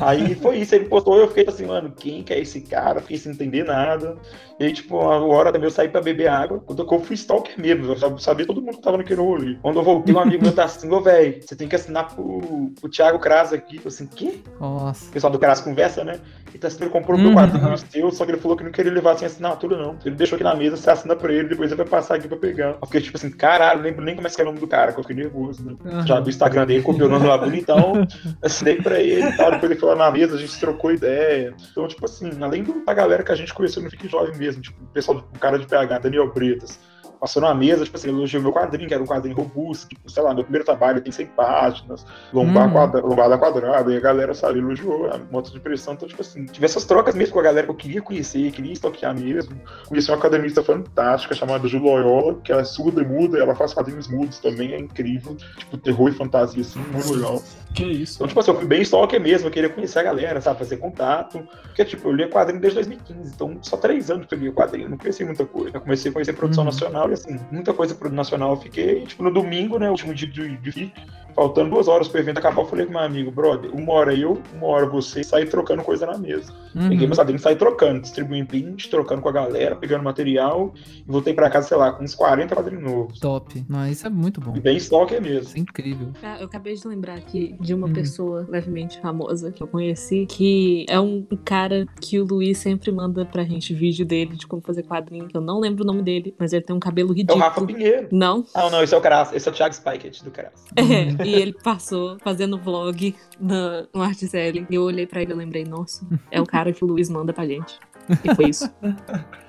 Aí foi isso, ele postou, eu fiquei assim, mano, quem que é esse cara? Fiquei sem entender nada. E aí, tipo, uma hora também eu saí pra beber água. Quando eu fui stalker mesmo, eu sab- sabia todo mundo que tava naquele rolê. Quando eu voltei, um amigo meu tá assim, ô, velho, você tem que assinar pro, pro Thiago Kras aqui. Eu assim, quê? Nossa. O pessoal do Kras conversa, né? E tá assim, ele comprou Uhum. meu quadrinho seu, só que ele falou que não queria levar sem assinatura, não. Ele deixou aqui na mesa, você assina pra ele, depois ele vai passar aqui pra pegar. Eu fiquei tipo assim, caralho, não lembro nem como é que é o nome do cara, que eu fiquei nervoso, né? Aham. Já vi o Instagram dele, copiou o nome lá bonitão, assinei pra ele e tal. Depois ele foi lá na mesa, a gente trocou ideia. Então, tipo assim, além do- da galera que a gente conheceu no Fique Jovem mesmo, tipo, o pessoal o cara de PH, Daniel Bretas. Passou na mesa, tipo assim, elogiou meu quadrinho, que era um quadrinho robusto, tipo, sei lá, meu primeiro trabalho tem 100 páginas, lombar Uhum. quadra, lombada quadrada, e a galera, sabe, elogiou a moto de pressão, então, tipo assim, tive essas trocas mesmo com a galera que eu queria conhecer, queria estoquear mesmo. Conheci uma academista fantástica chamada Ju Loyola, que ela é surda e muda, e ela faz quadrinhos mudos também, é incrível, tipo, terror e fantasia, assim, muito legal. Que isso? Então, tipo assim, eu fui bem stalker mesmo, eu queria conhecer a galera, sabe, fazer contato. Porque, tipo, eu lia quadrinho desde 2015, então só três anos que eu lia quadrinho, não conheci muita coisa. Eu comecei a conhecer produção Uhum. nacional assim, muita coisa pro nacional eu fiquei. Tipo, no domingo, né, último dia de, FIC, faltando duas horas pro evento acabar, eu falei com meu amigo, brother, uma hora eu, uma hora você, saí trocando coisa na mesa. Peguei Uhum. meus quadrinhos, saí trocando, distribuindo print, trocando com a galera, pegando material, e voltei pra casa, sei lá, com uns 40 quadrinhos novos. Top. Mas isso é muito bom. E bem stalker mesmo. Isso é incrível. Ah, Eu acabei de lembrar aqui de uma Uhum. pessoa levemente famosa que eu conheci, que é um cara que o Luiz sempre manda pra gente vídeo dele de como fazer quadrinho. Eu não lembro o nome dele, mas ele tem um cabelo É o ridículo. Rafa Pinheiro. Não. Ah, não, esse é o Caras, esse é o Thiago Spikett do Caras. É, e ele passou fazendo vlog no Articelli. E eu olhei pra ele e lembrei, nossa, é o cara que o Luiz manda pra gente. E foi isso.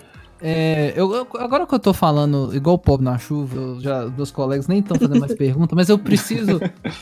É, eu, eu- agora que eu tô falando igual o pobre na chuva, eu já, meus colegas nem estão fazendo mais perguntas, mas eu preciso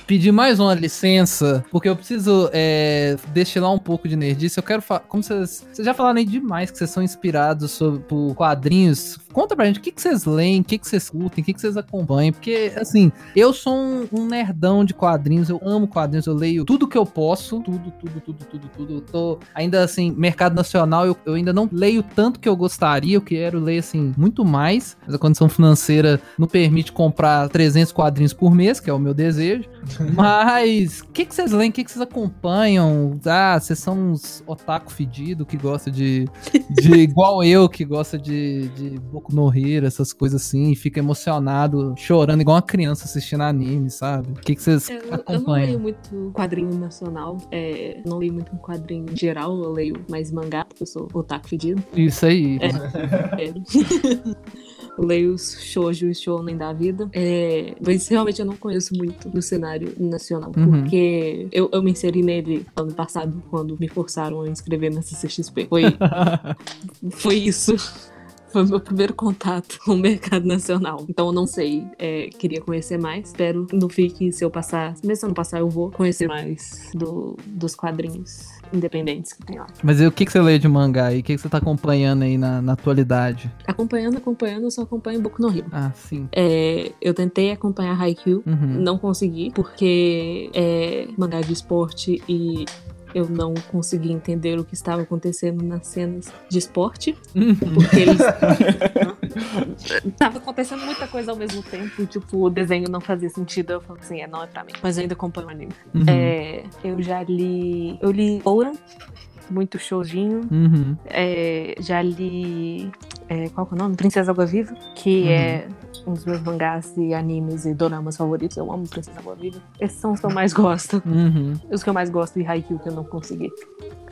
pedir mais uma licença, porque eu preciso é, destilar um pouco de nerdice. Eu quero falar. Como vocês. Vocês já falaram aí demais que vocês são inspirados sobre, por quadrinhos. Conta pra gente o que, que vocês leem, o que, que vocês curtem, o que, que vocês acompanham. Porque, assim, eu sou um, um nerdão de quadrinhos, eu amo quadrinhos, eu leio tudo que eu posso. Tudo, tudo, tudo, tudo, tudo. Eu tô ainda assim, mercado nacional, eu, eu ainda não leio tanto que eu gostaria, eu quero ler, assim, muito mais. Mas a condição financeira não permite comprar 300 quadrinhos por mês, que é o meu desejo. Mas, o que, que vocês leem? O que, que vocês acompanham? Ah, vocês são uns otaku fedido que gosta de, de. igual eu, que gosta de, de Boku no Hero, essas coisas assim, e fica emocionado, chorando igual uma criança assistindo anime, sabe? O que, que vocês Eu, eu não acompanham? leio muito quadrinho nacional, é, não leio muito um quadrinho geral, eu leio mais mangá, porque eu sou otaku fedido. Isso aí. É. Eu leio os shoujo e shonen da vida. É, mas realmente eu não conheço muito do cenário nacional. Uhum. Porque eu, eu me inseri nele ano passado, quando me forçaram a inscrever na CCXP. Foi, foi isso. Foi meu primeiro contato com o mercado nacional. Então eu não sei. é, queria conhecer mais. Espero no FIC, se eu passar. Mesmo se eu não passar, eu vou conhecer mais do- dos quadrinhos independentes que tem lá. Mas e o que, que você lê de mangá aí? O que, que você tá acompanhando aí na, na atualidade? Acompanhando, acompanhando, eu só acompanho Boku no Hero. Ah, sim. É, eu tentei acompanhar Haikyuu, Uhum. não consegui, porque é mangá de esporte e eu não consegui entender o que estava acontecendo nas cenas de esporte, Uhum. porque eles. Tava acontecendo muita coisa ao mesmo tempo, tipo, o desenho não fazia sentido. Eu falei assim, é, não é pra mim. Mas eu ainda acompanho o anime. Uhum. É, eu já li. Eu li Ouran, muito showzinho. Uhum. É, já li. é, qual que é o nome? Princesa Água Viva, que Uhum. é um dos meus mangás e animes e doramas favoritos. Eu amo Princesa Água Viva. Esses são os que eu mais gosto. Uhum. Os que eu mais gosto e Haikyuu que eu não consegui.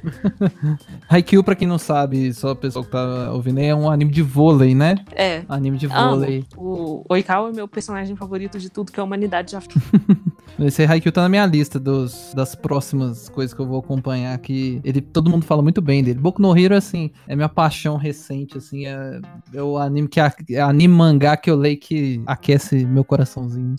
Haikyuu, pra quem não sabe, só o pessoal que tá ouvindo aí, é um anime de vôlei, né? É. Anime de Amo. vôlei. O Oikawa é meu personagem favorito de tudo que a humanidade já fez. Esse Haikyuu tá na minha lista dos, das próximas coisas que eu vou acompanhar, que ele, todo mundo fala muito bem dele. Boku no Hero, assim, é minha paixão recente, assim, é, é o anime que é anime mangá que eu leio que aquece meu coraçãozinho.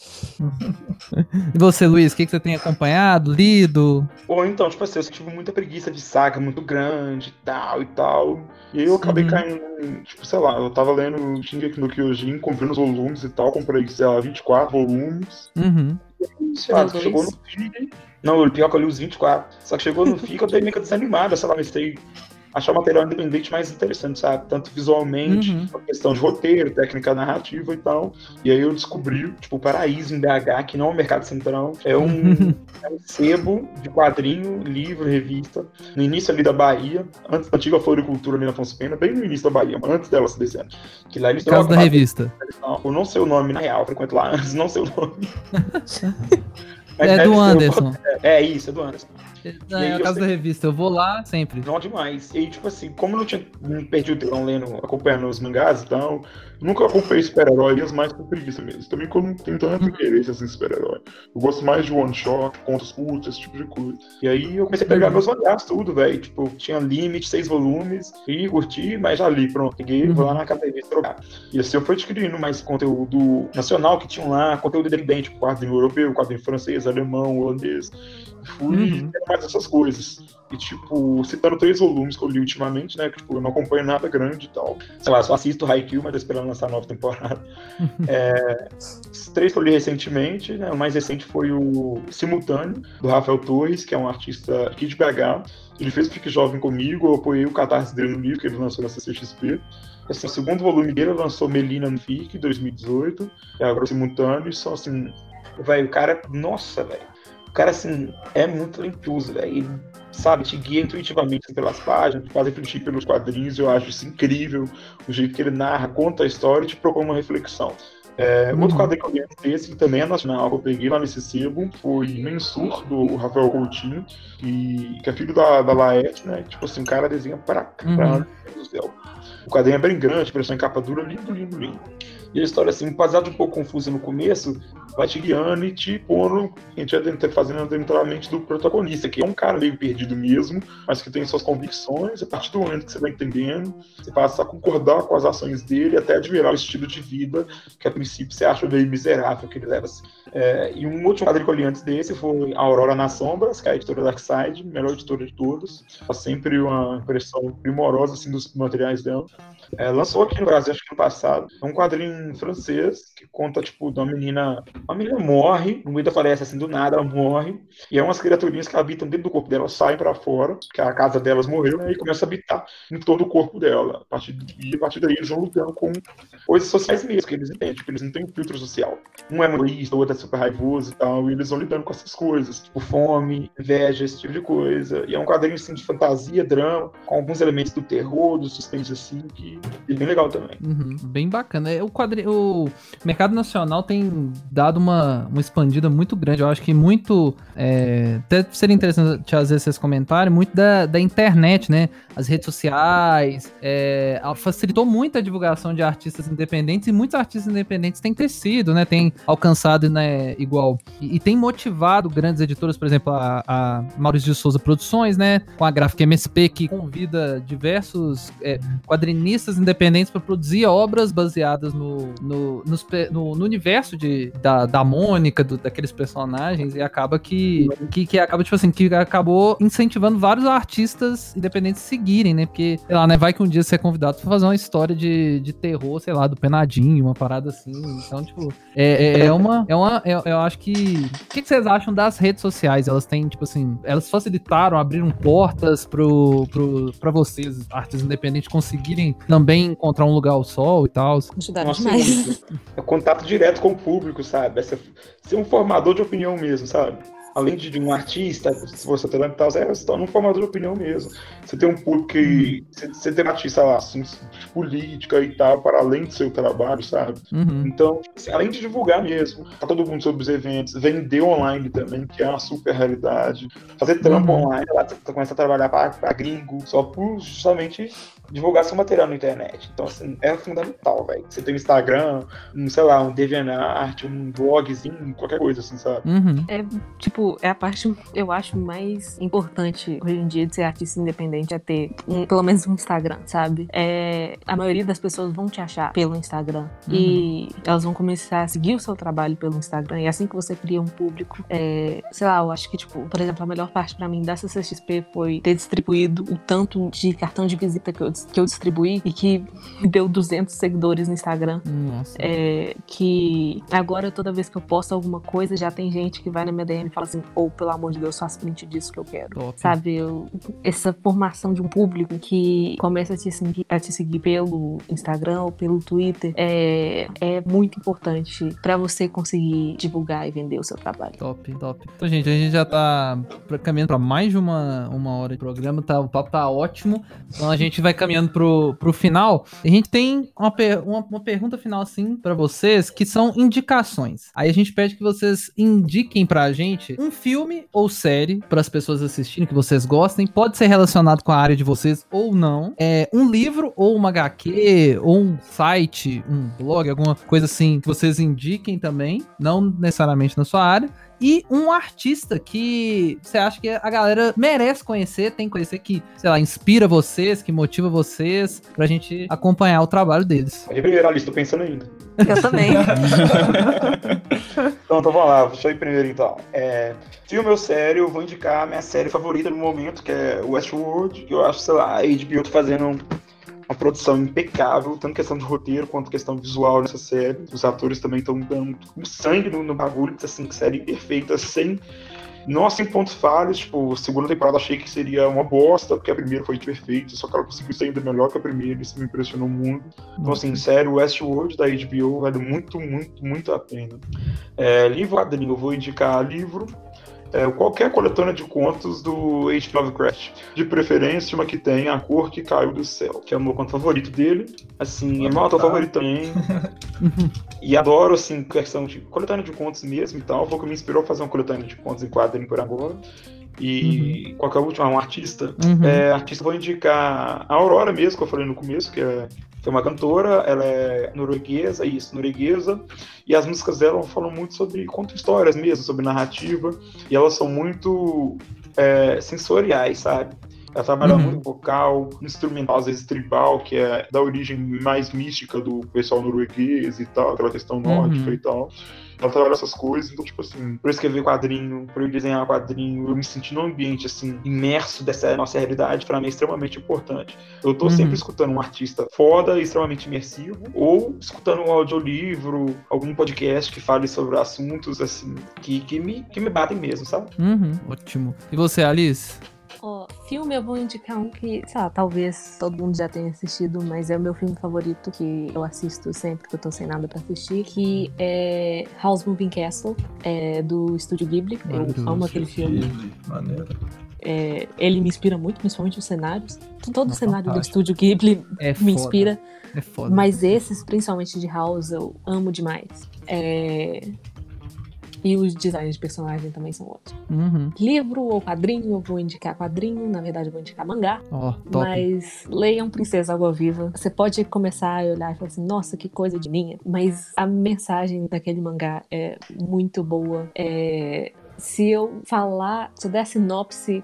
e você, Luiz, o que, que você tem acompanhado, lido? Ou então, tipo assim, eu tive muita preguiça de saga muito grande e tal e tal. E aí eu acabei Uhum. caindo tipo, sei lá, eu tava lendo Shingeki no Kyojin, comprei os volumes e tal, comprei, sei lá, 24 volumes. Uhum. Sei dois? chegou no fim. Não, o pior que eu li os 24. Só que chegou no fim que eu dei meio que desanimada, sei lá, comecei a achar o material independente mais interessante, sabe? Tanto visualmente, Uhum. a questão de roteiro, técnica narrativa e tal. E aí eu descobri, tipo, o Paraíso em BH, que não é um mercado central, é um, é um sebo de quadrinho, livro, revista, no início ali da Bahia, antes da antiga floricultura ali na Afonso Pena, bem no início da Bahia, antes dela se descendo. Que lá eles Caso da revista. não, eu não sei o nome, na real, eu frequento lá antes, não sei o nome. É deve do o- Anderson. É isso, é do Anderson. É, aí a casa da revista. Eu vou lá sempre. Não demais. E aí, tipo assim, como eu não tinha me perdi o tempo lendo, acompanhando os mangás e tal, nunca acompanhei super-heróis, mais por preguiça mesmo. Também quando não tenho tanto interesse assim, em super-herói. Eu gosto mais de one-shot, contos curtos, esse tipo de coisa. E aí eu comecei a pegar Uhum. meus mangás, tudo, velho. Tipo, tinha limite, seis volumes, e curti, mas já li, pronto. Peguei, vou lá na casa da revista trocar. E assim eu fui adquirindo mais conteúdo nacional que tinham lá, conteúdo independente, tipo, quadrinho europeu, quadrinho francês, alemão, holandês. Fui Uhum. mais essas coisas. E, tipo, citando três volumes que eu li ultimamente, né? Que, tipo, eu não acompanho nada grande e tal. Sei lá, só assisto Haikyuu, mas tô esperando lançar a nova temporada. É, os três que eu li recentemente, né? O mais recente foi o Simultâneo, do Rafael Torres, que é um artista aqui de BH. Ele fez o Fique Jovem comigo, eu apoiei o catarse dele no livro que ele lançou na CCXP. Assim, o segundo volume dele lançou Melina no FIC, em 2018. É agora o Simultâneo, e são assim... Velho, o cara... Nossa, velho. O cara, assim, é muito talentoso, velho. Ele, sabe, te guia intuitivamente pelas páginas, te faz refletir pelos quadrinhos. Eu acho isso incrível. O jeito que ele narra, conta a história e te propõe uma reflexão. É, Uhum. Outro quadrinho que eu li desse, que também é nacional, que eu peguei lá nesse sebo, foi Mensur, do Rafael Coutinho, que, que é filho da, da Laerte, né? Tipo assim, o cara desenha pra caramba, Deus do céu. O quadrinho é bem grande, impressão em capa dura, lindo, lindo, lindo. E a história, assim, apesar de um pouco confusa no começo, vai te guiando e te pondo, a gente vai fazendo dentro da mente do protagonista, que é um cara meio perdido mesmo, mas que tem suas convicções, a partir do momento que você vai entendendo, você passa a concordar com as ações dele, até admirar o estilo de vida que a princípio você acha meio miserável que ele leva assim. É, e um último quadrinho que eu li antes desse foi Aurora nas Sombras, que é a editora Darkseid, melhor editora de todos. Faz sempre uma impressão primorosa assim, dos materiais dela. É, lançou aqui no Brasil, acho que no passado. É um quadrinho francês que conta, tipo, de uma menina. Uma menina morre, no meio da floresta, assim, do nada, ela morre. E é umas criaturinhas que habitam dentro do corpo dela, saem para fora, porque a casa delas morreu, né, e começa a habitar em todo o corpo dela. A partir, e a partir daí eles vão lutando com coisas sociais mesmo, que eles entendem, tipo, eles não têm um filtro social. Um é egoísta, o outro é super raivoso e tal, e eles vão lidando com essas coisas, tipo fome, inveja, esse tipo de coisa. E é um quadrinho assim, de fantasia, drama, com alguns elementos do terror, do suspense assim, que é bem legal também. Uhum, bem bacana. É, o, quadri... o mercado nacional tem dado uma, uma expandida muito grande. Eu acho que muito. É... Até seria interessante às vezes vocês comentarem, muito da, da internet, né? As redes sociais. É... Facilitou muito a divulgação de artistas independentes e muitos artistas independentes têm crescido, né? Tem alcançado, né? Igual. E, e tem motivado grandes editoras, por exemplo, a, a Maurício de Souza Produções, né? Com a gráfica MSP, que convida diversos é, quadrinistas independentes para produzir obras baseadas no, no, no, no universo de, da, da Mônica, do, daqueles personagens, e acaba que, que, que acaba, tipo assim, que acabou incentivando vários artistas independentes a seguirem, né? Porque, sei lá, né? Vai que um dia você é convidado pra fazer uma história de, de terror, sei lá, do Penadinho, uma parada assim. Então, tipo, é, é, é uma. É uma eu, eu acho que. O que, que vocês acham das redes sociais? Elas têm, tipo assim, elas facilitaram, abriram portas pro, pro, pra vocês, artistas independentes, conseguirem também encontrar um lugar ao sol e tal. Ajudaram Nossa, demais. É contato direto com o público, sabe? Essa, ser um formador de opinião mesmo, sabe? Além de, de um artista, se você tá e tal, você se torna um formador de opinião mesmo. Você tem um público que. Você, você tem um artista lá, assim, de política e tal, para além do seu trabalho, sabe? Uhum. Então, assim, além de divulgar mesmo, tá todo mundo sobre os eventos, vender online também, que é uma super realidade. Fazer trampo Uhum. online, lá você começa a trabalhar para gringo, só por justamente divulgar seu material na internet. Então, assim, é fundamental, velho. Você tem um Instagram, um, sei lá, um DeviantArt, um blogzinho, qualquer coisa, assim, sabe? Uhum. É, tipo, é a parte, eu acho, mais importante hoje em dia de ser artista independente é ter um- pelo menos um Instagram, sabe? É, a maioria das pessoas vão te achar pelo Instagram. E elas vão começar a seguir o seu trabalho pelo Instagram. E assim que você cria um público, é, sei lá, eu acho que, tipo, por exemplo, a melhor parte pra mim da CCXP foi ter distribuído o tanto de cartão de visita que eu, que eu distribuí e que deu 200 seguidores no Instagram. Nossa. É, que agora toda vez que eu posto alguma coisa, já tem gente que vai na minha DM e fala assim, ou pelo amor de Deus, faça print disso que eu quero. Top. Sabe, eu- essa formação de um público que começa a te seguir, a te seguir pelo Instagram ou pelo Twitter é, é muito importante pra você conseguir divulgar e vender o seu trabalho. Top, top. Então, gente, a gente já tá caminhando pra mais de uma, uma hora de programa, tá, o papo tá ótimo. Então a gente vai caminhando pro, pro final. A gente tem uma, per- uma, uma pergunta final, assim, pra vocês, que são indicações. Aí a gente pede que vocês indiquem pra gente um filme ou série para as pessoas assistirem, que vocês gostem. Pode ser relacionado com a área de vocês ou não. É um livro ou uma HQ, ou um site, um blog, alguma coisa assim que vocês indiquem também. Não necessariamente na sua área e um artista que você acha que a galera merece conhecer, tem que conhecer, que, sei lá, inspira vocês, que motiva vocês, pra gente acompanhar o trabalho deles. De primeira lista, tô pensando ainda. Eu também. Então, então vamos lá, deixa eu ir primeiro então. É, filme ou série, eu vou indicar a minha série favorita no momento, que é Westworld, que eu acho, sei lá, a HBO tá fazendo um- uma produção impecável, tanto questão de roteiro quanto questão visual nessa série. Os atores também estão dando sangue no, no bagulho, assim, série perfeita, sem. Não assim pontos falhos, tipo, segunda temporada achei que seria uma bosta, porque a primeira foi perfeita, só que ela conseguiu ser ainda melhor que a primeira, isso me impressionou muito. Então, assim, série Westworld da HBO vale muito, muito, muito a pena. É, livro quadrinho, eu vou indicar livro. É, qualquer coletânea de contos do H. Lovecraft. De preferência, uma que tem A Cor que Caiu do Céu, que é o meu conto favorito dele. Assim, é meu autor favorito também. e adoro, assim, questão de coletânea de contos mesmo e tal. Foi o que me inspirou a fazer uma coletânea de contos em quadrinho por agora. E qual que é a última? Um artista. Uhum. É, artista, vou indicar a Aurora mesmo, que eu falei no começo, que é é uma cantora, ela é norueguesa, isso, norueguesa, e as músicas dela falam muito sobre, contam histórias mesmo, sobre narrativa, e elas são muito é, sensoriais, sabe? Ela trabalha Uhum. muito vocal, instrumental, às vezes tribal, que é da origem mais mística do pessoal norueguês e tal, aquela questão nórdica Uhum. e tal. Ela trabalha essas coisas, então, tipo assim, pra eu escrever quadrinho, pra eu desenhar quadrinho, eu me sentir num ambiente, assim, imerso dessa nossa realidade, pra mim é extremamente importante. Eu tô Uhum. sempre escutando um artista foda, extremamente imersivo, ou escutando um audiolivro, algum podcast que fale sobre assuntos, assim, que, que, me, que me batem mesmo, sabe? Uhum, ótimo. E você, Alice? Ó, filme eu vou indicar um que, sei lá, talvez todo mundo já tenha assistido, mas é o meu filme favorito que eu assisto sempre que eu tô sem nada pra assistir, que é House Moving Castle, é, do Estúdio Ghibli. Eu amo aquele filme. Ghibli, Maneiro. É, ele me inspira muito, principalmente os cenários. Todo o Nossa, cenário do fantástico. Estúdio Ghibli É me foda, inspira, É foda. mas esses, principalmente de House, eu amo demais. É, E os designs de personagem também são ótimos. Uhum. Livro ou quadrinho, eu vou indicar quadrinho, na verdade eu vou indicar mangá. Top. Mas leiam Princesa Água Viva. Você pode começar a olhar e falar assim, nossa, que coisa de linha. Mas a mensagem daquele mangá é muito boa. É, Se eu falar, se eu der sinopse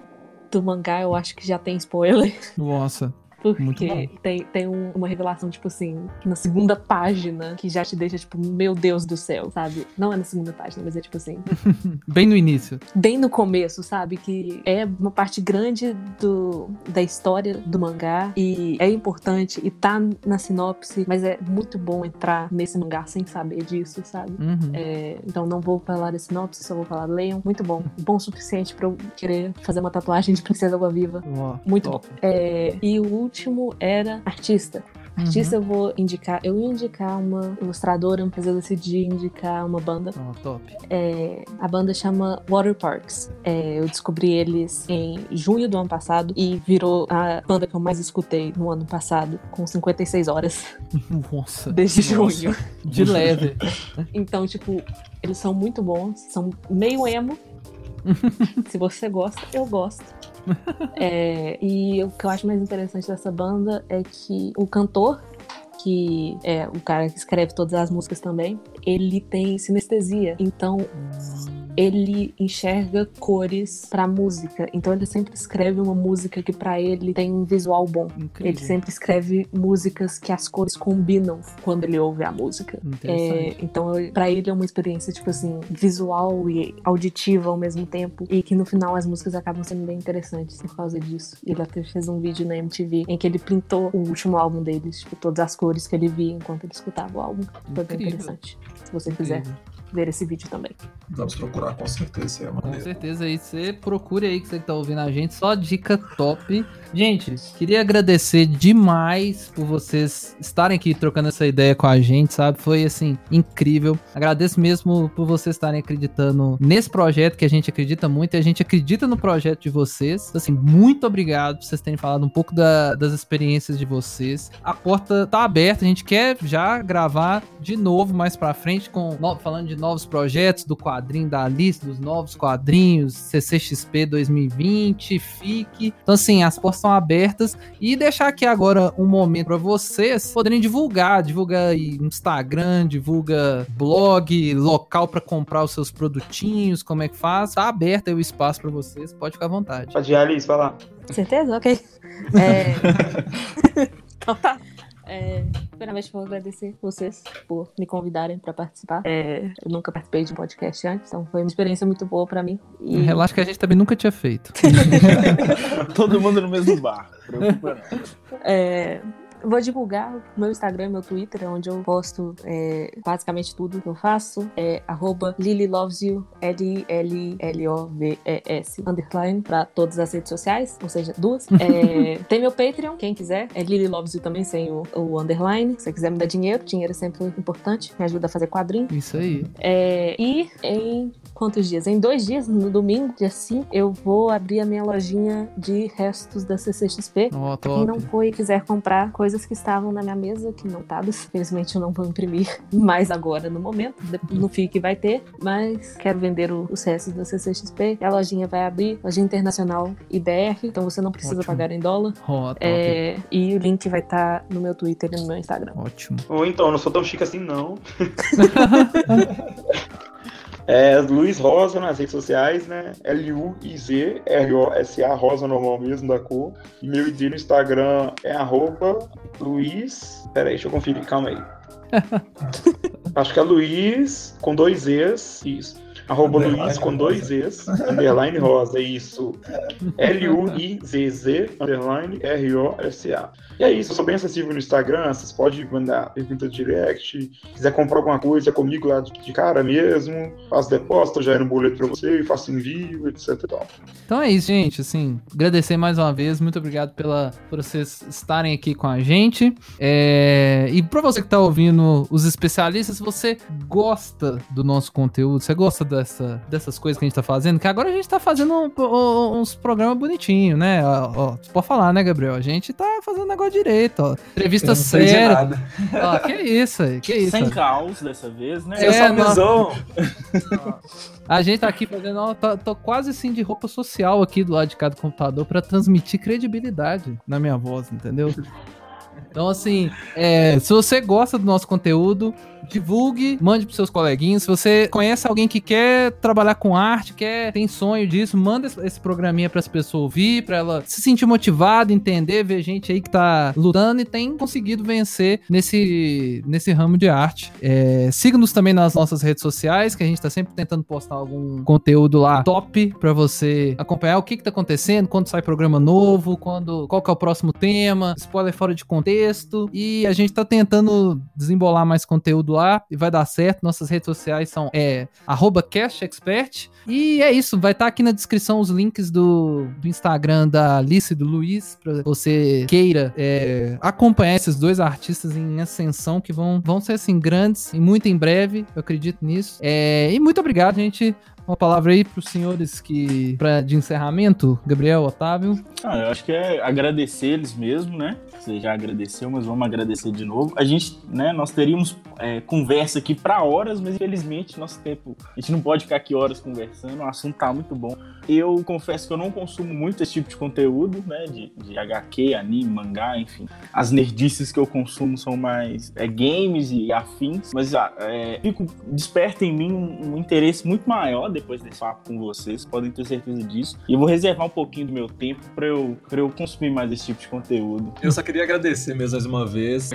do mangá, eu acho que já tem spoiler. Nossa. Porque tem, tem um- uma revelação, tipo assim, na segunda página, que já te deixa, tipo, meu Deus do céu, sabe? Não é na segunda página, mas é tipo assim, Bem no início. bem no começo, sabe? Que é uma parte grande do, da história do mangá e é importante e tá na sinopse, mas é muito bom entrar nesse mangá sem saber disso, sabe? Uhum. É, então não vou falar da sinopse, só vou falar leiam. Muito bom. Bom o suficiente pra eu querer fazer uma tatuagem de Princesa Água Viva. Muito top. bom. É, e o último era artista. Artista eu vou indicar. Eu ia indicar uma ilustradora, mas eu decidi indicar uma banda. Ó, top. É, a banda chama Water Parks. É, eu descobri eles em junho do ano passado e virou a banda que eu mais escutei no ano passado, com 56 horas, Nossa. desde Nossa. junho. De leve. Então, tipo, eles são muito bons, são meio emo. Se você gosta, eu gosto. É, e o que eu acho mais interessante dessa banda é que o cantor, que é o cara que escreve todas as músicas também, ele tem sinestesia. Então, ele enxerga cores pra música. Então, ele sempre escreve uma música que pra ele tem um visual bom. Incrível. Ele sempre escreve músicas que as cores combinam quando ele ouve a música. É, então, pra ele é uma experiência, tipo assim, visual e auditiva ao mesmo tempo. E que no final as músicas acabam sendo bem interessantes por causa disso. Ele até fez um vídeo na MTV em que ele pintou o último álbum deles, tipo, todas as cores que ele via enquanto ele escutava o álbum. Foi bem interessante. Se você quiser Incrível. ver esse vídeo também. Vamos procurar, com certeza. É Com certeza aí, você procure aí que você que tá ouvindo a gente, só dica top. Gente, queria agradecer demais por vocês estarem aqui trocando essa ideia com a gente, sabe? Foi assim, incrível. Agradeço mesmo por vocês estarem acreditando nesse projeto que a gente acredita muito e a gente acredita no projeto de vocês. Assim, muito obrigado por vocês terem falado um pouco da- das experiências de vocês. A porta tá aberta, a gente quer já gravar de novo mais pra frente com falando de novos projetos, do quadrinho da Alice, dos novos quadrinhos, CCXP 2020, FIC. Então assim, as portas estão abertas e deixar aqui agora um momento pra vocês poderem divulgar, divulga aí no Instagram, divulga blog, local pra comprar os seus produtinhos, como é que faz? Tá aberto aí o espaço pra vocês, pode ficar à vontade. Pode ir, Alice, vai lá. Certeza? Ok. É... então tá. É, primeiramente, vou agradecer vocês por me convidarem para participar. É, eu nunca participei de um podcast antes, então foi uma experiência muito boa para mim. E Relaxa que a gente também nunca tinha feito. Todo mundo no mesmo bar. Preocupa não. é, vou divulgar meu Instagram e meu Twitter, onde eu posto é, basicamente tudo que eu faço. É arroba lilylovesyou, L-I-L-L-O-V-E-S, underline, pra todas as redes sociais, ou seja, duas. É, tem meu Patreon, quem quiser, é Lily Loves You também, sem o, o underline. Se você quiser me dar dinheiro, dinheiro é sempre importante, me ajuda a fazer quadrinho. Isso aí. É, e em quantos dias? Em dois dias, no domingo, dia 5, eu vou abrir a minha lojinha de restos da CCXP. Pra quem não foi e quiser comprar coisas coisas que estavam na minha mesa, que não estadas. Infelizmente eu não vou imprimir mais agora no momento. No FIC vai ter, mas quero vender o, o CS da CCXP. A lojinha vai abrir, lojinha internacional IBR, então você não precisa Ótimo. pagar em dólar. Top. É, e o link vai estar no meu Twitter e no meu Instagram. Ótimo. Ou então, eu não sou tão chique assim, não. É Luiz Rosa nas redes sociais, né? L-U-I-Z, R-O-S-A, Rosa normal mesmo da cor. E meu ID no Instagram é arroba Luiz. Peraí, deixa eu conferir, calma aí. Acho que é Luiz com dois E's. Isso. Arroba Underline Luiz com dois E's. Underline Rosa, isso. L-U-I-Z-Z, underline R-O-S-A. E é isso, eu sou bem acessível no Instagram, vocês podem mandar pergunta direct. Se quiser comprar alguma coisa comigo lá de, cara mesmo, faço depósito, já era um boleto pra você, faço envio, etc. Então é isso, gente. Assim, agradecer mais uma vez. Muito obrigado pela, por vocês estarem aqui com a gente. É, e pra você que tá ouvindo os especialistas, se você gosta do nosso conteúdo, você gosta dessa, dessas coisas que a gente tá fazendo, que agora a gente tá fazendo um- um- uns programas bonitinhos, né? Ó, ó, pode falar, né, Gabriel? A gente tá fazendo negócio direito, ó. Entrevista séria. Ó, que isso aí, que isso. Sem caos dessa vez, né? É, Eu sou não. visão. A gente tá aqui fazendo. Ó, tô, tô quase assim de roupa social aqui do lado de cada computador pra transmitir credibilidade na minha voz, entendeu? Então, assim, é, se você gosta do nosso conteúdo, divulgue, mande pros seus coleguinhas. Se você conhece alguém que quer trabalhar com arte, quer tem sonho disso, manda esse, esse programinha para as pessoas ouvir, para ela se sentir motivada, entender, ver gente aí que tá lutando e tem conseguido vencer nesse, nesse ramo de arte. É, Siga-nos também nas nossas redes sociais, que a gente tá sempre tentando postar algum conteúdo lá top para você acompanhar o que que tá acontecendo, quando sai programa novo, quando qual que é o próximo tema, spoiler fora de contexto. E a gente tá tentando desembolar mais conteúdo lá e vai dar certo. Nossas redes sociais são é, arroba castexpert. E é isso, vai estar aqui na descrição os links do, do Instagram da Alice e do Luiz, para você queira é, acompanhar esses dois artistas em ascensão que vão, vão ser assim grandes e muito em breve, eu acredito nisso. É, e muito obrigado, gente. Uma palavra aí pros senhores que pra, de encerramento, Gabriel, Otávio. Ah, eu acho que é agradecer eles mesmo, né? Você já agradeceu, mas vamos agradecer de novo. A gente, né, nós teríamos é, conversa aqui para horas, mas infelizmente nosso tempo, a gente não pode ficar aqui horas conversando, o assunto tá muito bom. Eu confesso que eu não consumo muito esse tipo de conteúdo, né, de, de HQ, anime, mangá, enfim. As nerdices que eu consumo são mais é, games e afins, mas ah, é, fico desperta em mim um, um interesse muito maior depois desse papo com vocês, podem ter certeza disso. E eu vou reservar um pouquinho do meu tempo para eu, pra eu consumir mais esse tipo de conteúdo. Eu só queria agradecer mesmo mais uma vez.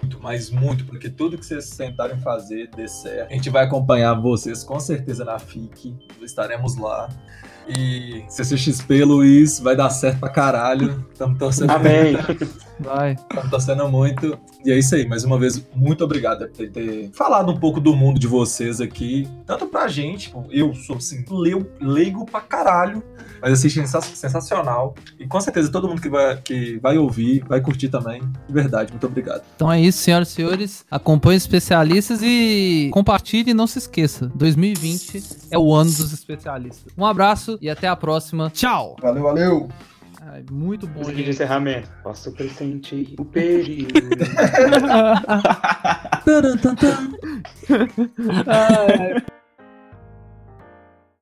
Muito, mas muito, porque tudo que vocês tentarem fazer dê certo. A gente vai acompanhar vocês com certeza na FIC. Estaremos lá. E CCXP, Luiz, vai dar certo pra caralho. Estamos torcendo Amém. Vai. Estamos torcendo muito. E é isso aí, mais uma vez, muito obrigado por ter falado um pouco do mundo de vocês aqui. Tanto pra gente, tipo, eu sou assim, leu- leigo pra caralho, mas assim, sensa- sensacional. E com certeza todo mundo que vai, que vai ouvir, vai curtir também. De verdade, muito obrigado. Então é isso, senhoras e senhores. Acompanhe os especialistas e compartilhe e não se esqueça. 2020 é o ano dos especialistas. Um abraço e até a próxima. Tchau! Valeu, valeu. Ai, muito bom, Música de encerramento. Posso pressentir o. Ai, ai.